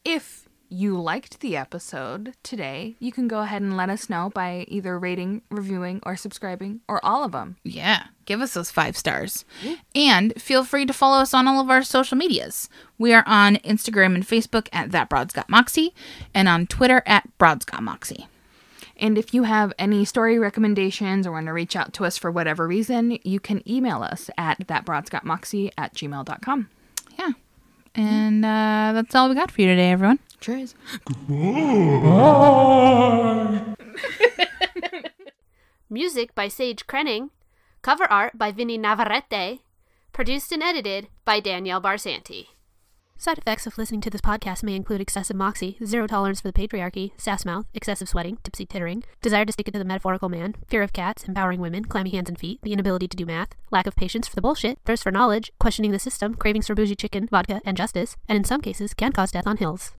If you liked the episode today, you can go ahead and let us know by either rating, reviewing, or subscribing, or all of them. Yeah, give us those five stars. And feel free to follow us on all of our social medias. We are on Instagram and Facebook at That Broad's Got Moxie, and on Twitter at Broad's Got Moxie. And if you have any story recommendations or want to reach out to us for whatever reason, you can email us at thatbroadsgotmoxie at gmail.com. Yeah. And uh, that's all we got for you today, everyone. Cheers. *laughs* Music by Sage Krenning. Cover art by Vinny Navarrete. Produced and edited by Danielle Barsanti. Side effects of listening to this podcast may include excessive moxie, zero tolerance for the patriarchy, sass mouth, excessive sweating, tipsy tittering, desire to stick it to the metaphorical man, fear of cats, empowering women, clammy hands and feet, the inability to do math, lack of patience for the bullshit, thirst for knowledge, questioning the system, cravings for bougie chicken, vodka, and justice, and in some cases can cause death on hills.